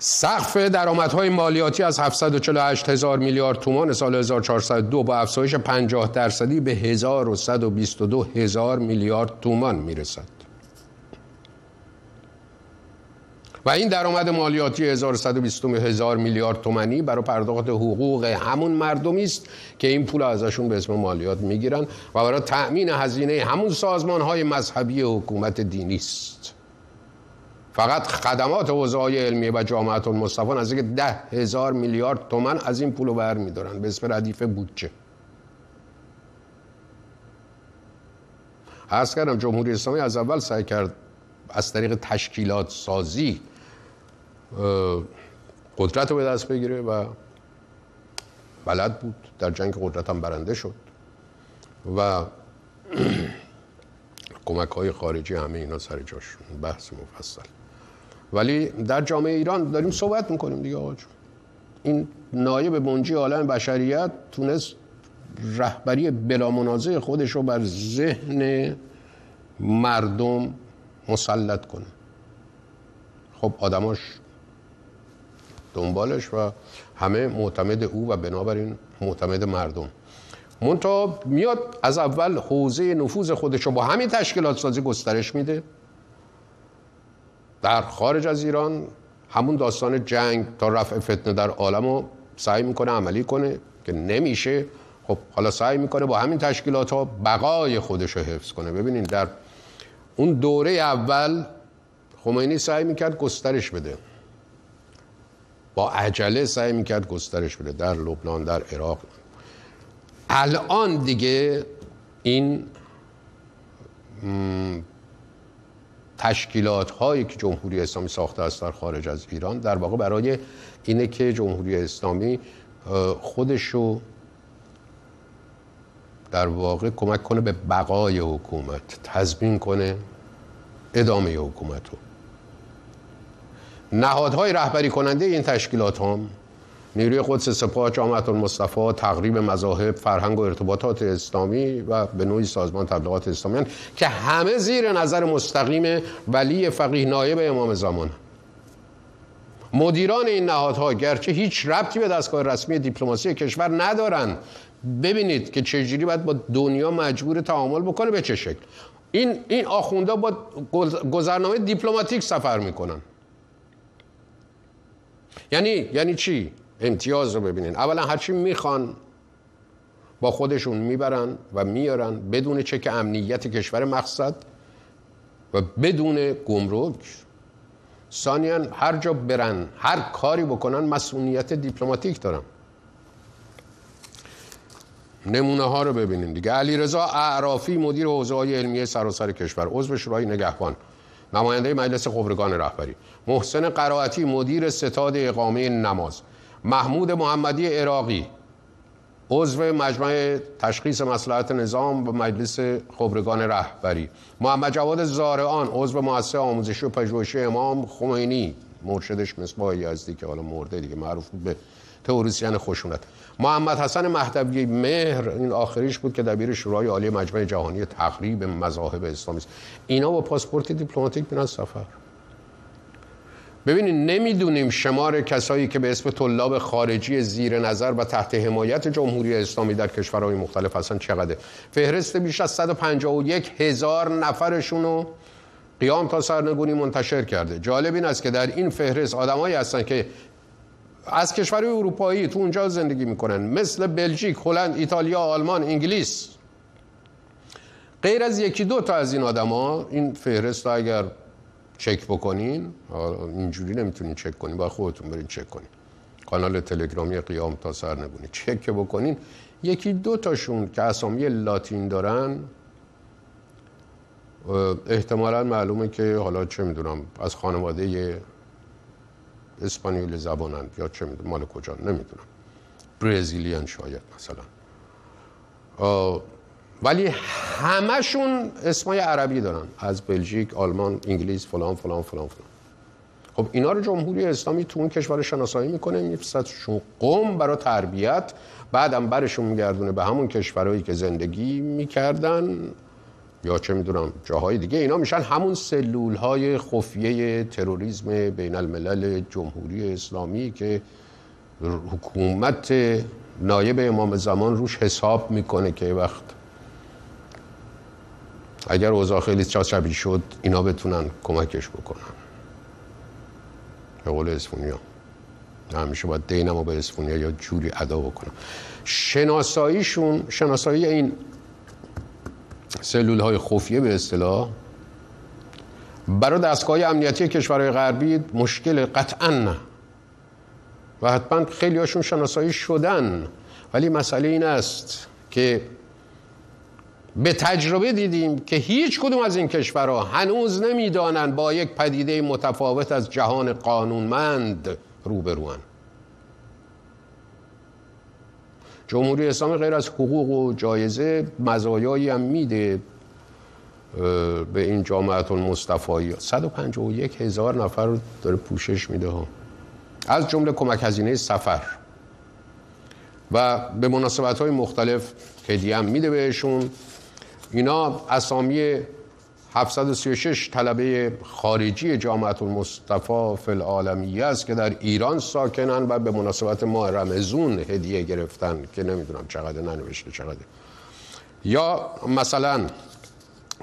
سقف درآمدهای مالیاتی از 748 هزار میلیارد تومان سال 1402 با افزایش 50 درصدی به 1122 هزار میلیارد تومان می‌رسد. و این درآمد مالیاتی 1120 هزار میلیارد تومانی برای پرداخت حقوق همون مردمی است که این پول ازشون به اسم مالیات می‌گیرن و برای تأمین هزینه همون سازمان های مذهبی حکومت دینی است. فقط خدمات حوزه علمیه و جامعه المصطفان از اینکه ده هزار میلیارد تومن از این پول رو برمیدارن. به اسم ردیف بودجه. عرض کردم جمهوری اسلامی از اول سعی کرد از طریق تشکیلات سازی قدرت رو به دست بگیره و بلد بود. در جنگ قدرت هم برنده شد. و <clears throat> کمک های خارجی همه اینا سر جاش بحث مفصل. ولی در جامعه ایران داریم صحبت می‌کنیم دیگه آقا این نایب منجی عالم بشریت تونست رهبری بلا منازع خودش رو بر ذهن مردم مسلط کنه. خب آدماش دنبالش و همه معتمد او و بنابراین معتمد مردم. منتها میاد از اول حوزه نفوذ خودش رو با همین تشکیلات سازی گسترش میده. در خارج از ایران همون داستان جنگ تا رفع فتنه در عالم رو سعی می‌کنه عملی کنه که نمیشه. خب حالا سعی می‌کنه با همین تشکیلات ها بقای خودش رو حفظ کنه. ببینید در اون دوره اول خمینی سعی می‌کرد گسترش بده. با عجله سعی می‌کرد گسترش بده در لبنان در عراق. الان دیگه این تشکیلات هایی که جمهوری اسلامی ساخته است در خارج از ایران در واقع برای اینه که جمهوری اسلامی خودشو در واقع کمک کنه به بقای حکومت تضمین کنه ادامه حکومت رو. نهادهای رهبری کننده این تشکیلات هم نیروی قدس سپاه جامعه المصطفى تقریب مذاهب فرهنگ و ارتباطات اسلامی و به نوعی سازمان تبلیغات اسلامی که همه زیر نظر مستقیم ولی فقیه نایب امام زمان. مدیران این نهادها گرچه هیچ ربطی به دستگاه رسمی دیپلماسی کشور ندارن ببینید که چجوری باید با دنیا مجبور تعامل بکنه به چه شکل. این این آخوندا با گذرنامه دیپلماتیک سفر می‌کنن. یعنی یعنی چی؟ امتیاز رو ببینین. اولا هرچی می‌خوان با خودشون می‌برن و میارن بدون چک امنیت کشور مقصد و بدون گمرک. ثانیا هر جا برن هر کاری بکنن مسئولیت دیپلماتیک دارن. نمونه ها رو ببینیم دیگه. علیرضا اعرافی مدیر حوزه های علمی سراسر کشور عضو شورای نگهبان نماینده مجلس خبرگان رهبری. محسن قرائتی مدیر ستاد اقامه نماز. محمود محمدی عراقی عضو مجمع تشخیص مسئلات نظام و مجلس خبرگان رهبری محمد جواد زارعان عضو مؤسسه آموزشی و پژوهشی امام خمینی مرشدش مصباح یزدی که حالا مرده دیگه معروف به تئوریسین خشونت محمد حسن مهدوی مهر این آخریش بود که دبیر شورای عالی مجمع جهانی تقریب مذاهب اسلامی است اینا با پاسپورت دیپلماتیک میرن سفر ببینید نمی‌دونیم شمار کسایی که به اسم طلاب خارجی زیر نظر و تحت حمایت جمهوری اسلامی در کشورهای مختلف هستن چقدر فهرست بیش از 151 هزار نفرشون رو قیام تا سرنگونی منتشر کرده. جالب این است که در این فهرست آدمایی هستن که از کشور اروپایی تو اونجا زندگی می‌کنن. مثل بلژیک، هلند، ایتالیا، آلمان، انگلیس. غیر از یکی دو تا از این آدما این فهرست اگر چک بکنین. اینجوری نمی‌تونین چک کنین. با خودتون برین چک کنین. کانال تلگرامی قیام تا سر نبونی چک بکنین. یکی دو تاشون که اسامی لاتین دارن احتمالا معلومه که حالا چه می‌دونم از خانواده اسپانیول زبانند یا چه می‌دونم مال کجا نمی‌دونم. برزیلیان شاید مثلا. ولی همشون اسمای عربی دارن. از بلژیک، آلمان، انگلیس فلان فلان فلان فلان. خب اینا رو جمهوری اسلامی تو اون کشور شناسایی می‌کنه میفرستشون قوم برای تربیت بعدم برشون میگردونه به همون کشورهایی که زندگی می‌کردن. یا چه می‌دونم جاهای دیگه. اینا میشن همون سلول های خفیه تروریسم بین الملل جمهوری اسلامی که حکومت نایب امام زمان روش حساب می‌کنه که وقت اگر اوضاع خیلی چاچبی شد اینا بتونن کمکش بکنن. به قول اسفونیا همیشه باید دینم رو به اسفونیا یا جوری ادا بکنم. شناساییشون شناسایی این سلول های خفیه به اصطلاح برای دستگاه امنیتی کشورهای غربی مشکل قطعا نه. و حتما خیلی هاشون شناسایی شدن. ولی مسئله این است که به تجربه دیدیم که هیچ کدوم از این کشورها هنوز نمی‌دانند با یک پدیده متفاوت از جهان قانونمند روبروان. جمهوری اسلامی غیر از حقوق و جایزه مزایایی هم میده به این جامعه المصطفایی 151 هزار نفر رو داره پوشش میده ها. از جمله کمک هزینه سفر. و به مناسبت های مختلف هدیه میده بهشون. اینا اسامی 736 طلبه خارجی جامعه المصطفى فی العالمیه است که در ایران ساکنن و به مناسبت ماه رمزون هدیه گرفتن که نمی‌دونم چقدر ننوشته چقدر. یا مثلا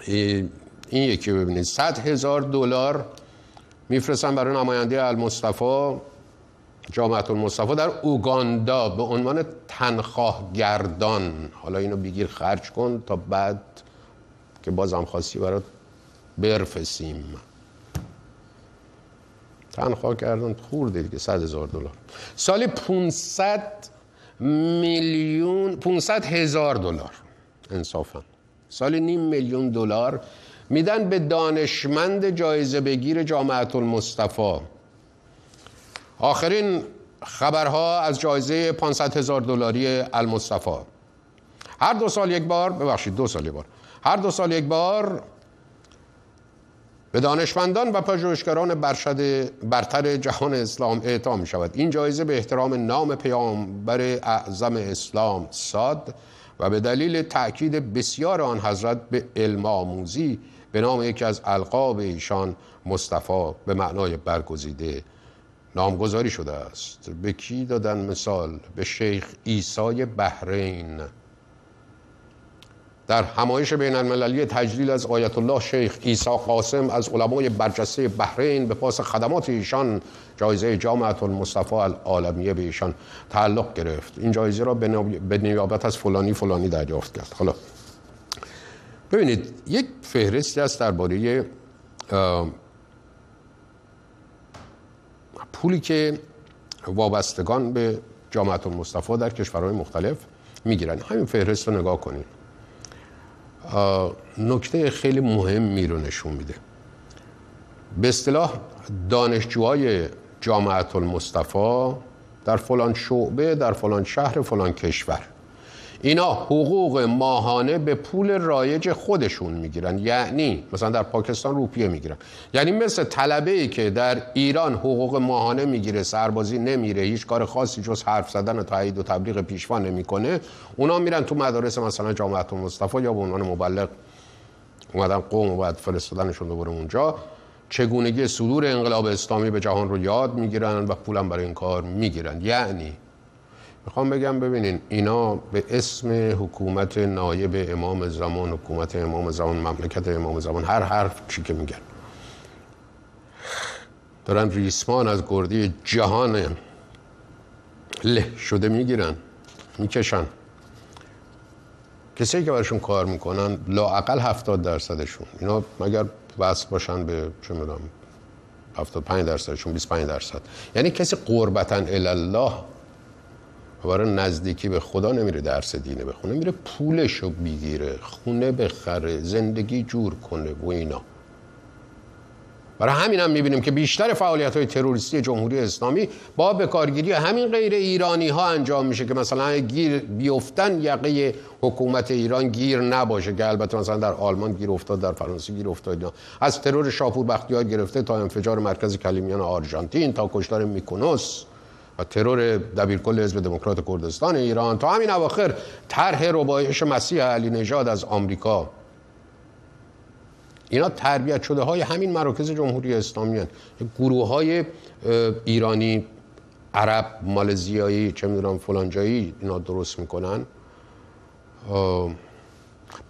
این یکی ببینید. 100 هزار دلار میفرستن برای نماینده المصطفى جامعه المصطفى در اوگاندا به عنوان تنخواه گردان حالا اینو بگیر خرج کن تا بعد که بازم خواستی برات برفسیم تنخواه کردن خورده دیگه صد هزار دلار. سال 500 میلیون 500 هزار دلار انصافا. سال نیم میلیون دلار میدن به دانشمند جایزه بگیر جامعه المصطفى آخرین خبرها از جایزه 500 هزار دلاری المصطفى هر دو سال یک بار ببخشید دو سال یک بار. هر دو سال یک بار به دانشمندان و پژوهشگران برشد برتر جهان اسلام اعطا می شود این جایزه به احترام نام پیامبر اعظم اسلام ساد و به دلیل تأکید بسیار آن حضرت به علم آموزی به نام یکی از القاب ایشان مصطفی به معنای برگزیده نامگذاری شده است. به کی دادن مثال؟ به شیخ ایسای بحرین. در همایش بین المللی تجلیل از آیت الله شیخ ایسا قاسم از علمای برجسته بحرین به پاس خدمات ایشان جایزه جامعه المصطفى العالمیه به ایشان تعلق گرفت. این جایزه را به نیابت از فلانی فلانی دریافت کرد. حالا ببینید یک فهرستی است درباره پولی که وابستگان به جامعه المصطفى در کشورهای مختلف می‌گیرن. همین فهرست رو نگاه کنید. نکته خیلی مهمی رو نشون میده. به اصطلاح دانشجوهای جامعه المصطفى در فلان شعبه در فلان شهر فلان کشور. اینا حقوق ماهانه به پول رایج خودشون می‌گیرن. یعنی مثلا در پاکستان روپیه می‌گیرن. یعنی مثل طلبه ای که در ایران حقوق ماهانه می‌گیره سربازی نمیره هیچ کار خاصی جز حرف زدن و تایید و تبلیغ پیشوا نمی‌کنه اونا میرن تو مدارس مثلا جامعه مصطفی یا به عنوان مبلغ اومدن قوم و باید فرستادنشون دوباره اونجا. چگونگی صدور انقلاب اسلامی به جهان رو یاد می‌گیرن و پولم برای این کار می‌گیرن. یعنی می‌خوام بگم ببینین اینا به اسم حکومت نایب امام زمان حکومت امام زمان مملکت امام زمان هر حرف چی که میگن. دارن ریسمان از گردی جهان له شده می‌گیرن می‌کشن. کسی که برشون کار می‌کنن لاعقل هفتاد درصدشون. اینا مگر بس باشن به چه می‌دونم 75 درصدشون 25 درصد. یعنی کسی قربتا الله برای نزدیکی به خدا نمیره درس دینه بخونه میره پولشو بگیره خونه بخره زندگی جور کنه و اینا. برای همین هم می‌بینیم که بیشتر فعالیت های تروریستی جمهوری اسلامی با بکارگیری همین غیر ایرانی ها انجام میشه که مثلا گیر بیفتن یقه حکومت ایران گیر نباشه که البته مثلا در آلمان گیر افتاد در فرانسه گیر افتاد از ترور شاپور بختیار گرفته تا انفجار مرکز کلیمیان آرژانتین تا کشتار میکونوس. و ترور دبیرکل حزب دموکرات کردستان ایران تا همین اواخر طرح ربایش مسیح علی نژاد از آمریکا اینا تربیت شده های همین مراکز جمهوری اسلامی هن. گروه های ایرانی عرب مالزیایی چه می‌دونم فلانجایی اینا درست می‌کنن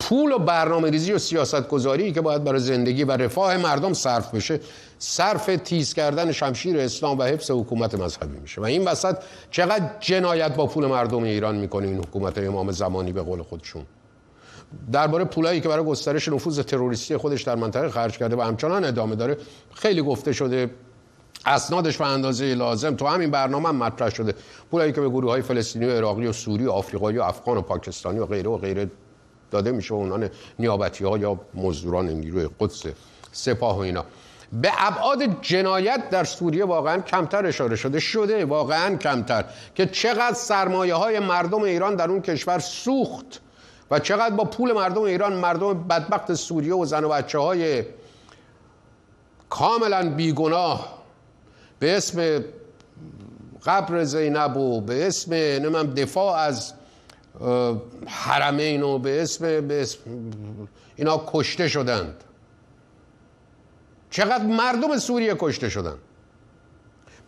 پول و برنامه ریزی و سیاست گذاری که باید برای زندگی و رفاه مردم صرف بشه صرف تیز کردن شمشیر اسلام و حفظ حکومت مذهبی میشه. و این وسط چقدر جنایت با پول مردم ایران می‌کنه این حکومت امام زمانی به قول خودشون؟ درباره پولایی که برای گسترش نفوذ تروریستی خودش در منطقه خرج کرده و همچنان ادامه داره خیلی گفته شده اسنادش به اندازه لازم تو همین برنامه هم مطرح شده. پولایی که به گروه های فلسطینی و عراقی و سوری و آفریقایی و افغان و پاکستانی و غیره و غیره داده میشه اونان نیابتی ها یا مزدوران نیروی قدس سپاه و اینا. به ابعاد جنایت در سوریه واقعا کمتر اشاره شده شده واقعا کمتر که چقدر سرمایه های مردم ایران در اون کشور سوخت و چقدر با پول مردم ایران مردم بدبخت سوریه و زن و بچه های کاملا بیگناه. به اسم قبر زینب و به اسم دفاع از حرمین و به اسم, به اسم اینا کشته شدند. چقدر مردم سوریه کشته شدند.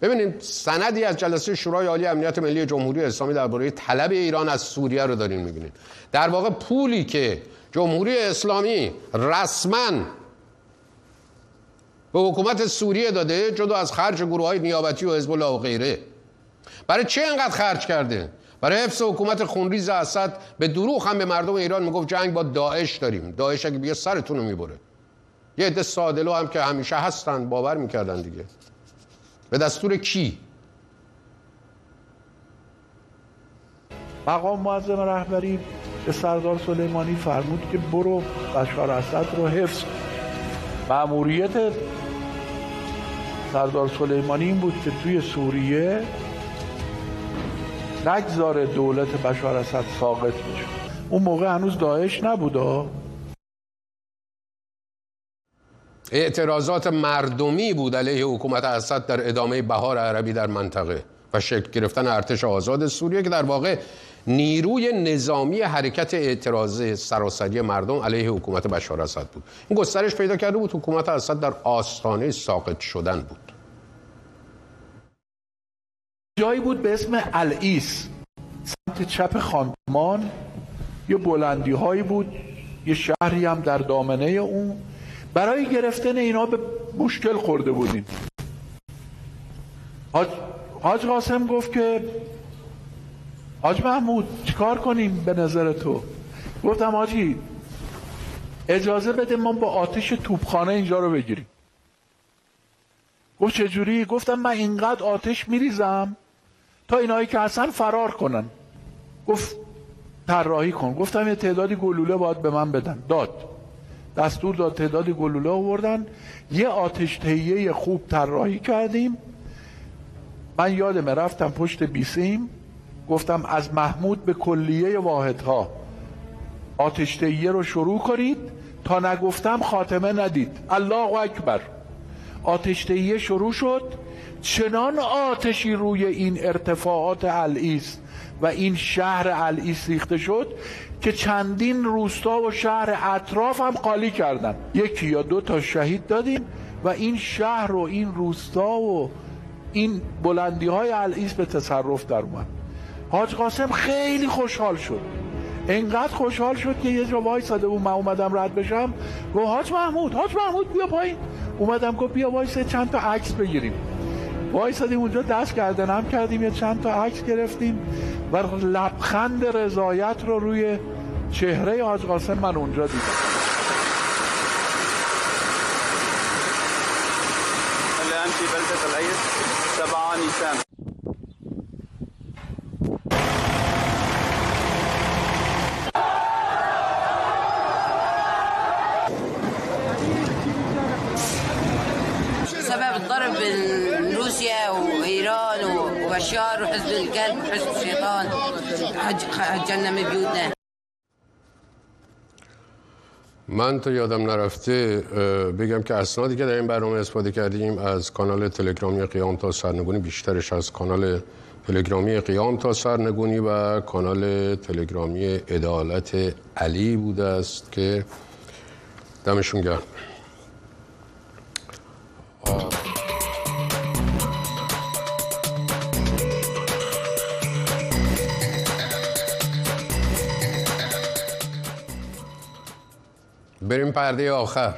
ببینید سندی از جلسه شورای عالی امنیت ملی جمهوری اسلامی درباره طلب ایران از سوریه رو دارین می‌بینید. در واقع پولی که جمهوری اسلامی رسما به حکومت سوریه داده جدا از خرج گروه های نیابتی و حزب الله و غیره. برای چه انقدر خرج کرده؟ برای حفظ حکومت خونریز اسد به دروغ هم به مردم ایران می‌گفت جنگ با داعش داریم. داعش اگه بیا سرتون رو می‌بره. یه عده سادلو هم که همیشه هستن باور می‌کردن دیگه. به دستور کی؟ مقام معظم رهبری به سردار سلیمانی فرمود که برو بشار اسد رو حفظ معموریت سردار سلیمانی این بود که توی سوریه نگذار دولت بشار اسد ساقط بشه. اون موقع هنوز داعش نبود اعتراضات مردمی بود علیه حکومت اسد در ادامه بهار عربی در منطقه و شکل گرفتن ارتش آزاد سوریه که در واقع نیروی نظامی حرکت اعتراض سراسری مردم علیه حکومت بشار اسد بود. این گسترش پیدا کرده بود حکومت اسد در آستانه ساقط شدن بود. جایی بود به اسم الایس سمت چپ خانمان یه بلندی هایی بود یه شهری هم در دامنه اون. برای گرفتن اینا به مشکل خورده بودیم. حاج, حاج قاسم گفت که حاج محمود چیکار کنیم به نظر تو؟ گفتم حاجی اجازه بده ما با آتش توپخانه اینجا رو بگیریم. گفت چجوری؟ گفتم من اینقدر آتش میریزم تا اینایی که هستن فرار کنن. گفت طراحی کن. گفتم یه تعدادی گلوله باید به من بدن. داد. دستور داد تعدادی گلوله آوردن یه آتش تهیه خوب طراحی کردیم. من یادم رفتم پشت بیسیم. گفتم از محمود به کلیه واحدها. آتش تهیه رو شروع کنید. تا نگفتم خاتمه ندید. الله اکبر. آتش تهیه شروع شد. چنان آتشی روی این ارتفاعات العیس و این شهر العیس ریخته شد که چندین روستا و شهر اطراف هم خالی کردن. یکی یا دو تا شهید دادیم و این شهر و این روستا و این بلندی های العیس به تصرف در اومد. حاج قاسم خیلی خوشحال شد. انقدر خوشحال شد که یه جا وایساده بود. من اومدم رد بشم. گفت حاج محمود حاج محمود بیا پایین. اومدم گفت بیا وایسه چند تا عکس بگیریم. وایسادیم اونجا دست هم کردیم یه چند تا عکس گرفتیم و لبخند رضایت رو روی چهره حاج قاسم من اونجا دیدم. بشار وحزب القلب وحزب الشيطان حجلنا من بيوتنا من تو یادم نرفته بگم که اسنادی که در این برنامه استفاده کردیم از کانال تلگرامی قیام تا سرنگونی بیشترش از کانال تلگرامی قیام تا سرنگونی و کانال تلگرامی عدالت علی بوده است که دمشون گرم. بریم پرده آخر.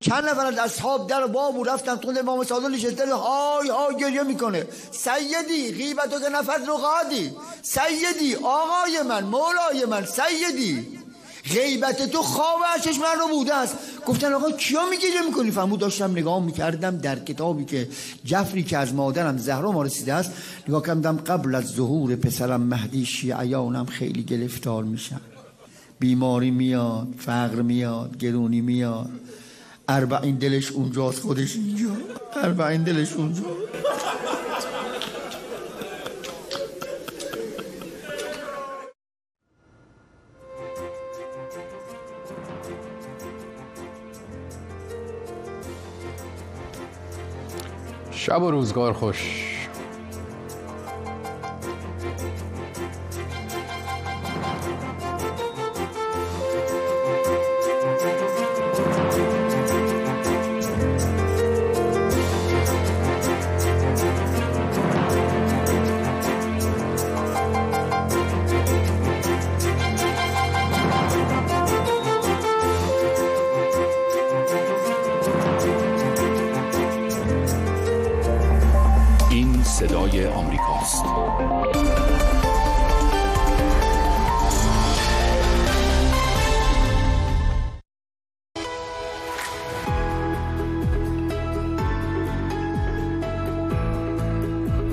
چند نفر از اصحاب در بابو رفتن خود امام صادق نشسته های های گریه می‌کنه. سیدی غیبتو که نفر رو قادی سیدی آقای من مولای من سیدی. غیبت تو خواب عشش من رو بوده است. گفتن آقا کیا می‌گیره می‌کنی؟ فرمود داشتم نگاه می‌کردم در کتابی که جفری که از مادرم زهرا ما رسیده است نگاه کردم قبل از ظهور پسرم مهدی شیعیانم خیلی گرفتار میشن. بیماری میاد فقر میاد گرونی میاد. اربعین دلش اونجاست خودش اینجا. اربعین دلش اونجا. شب و روزگار خوش.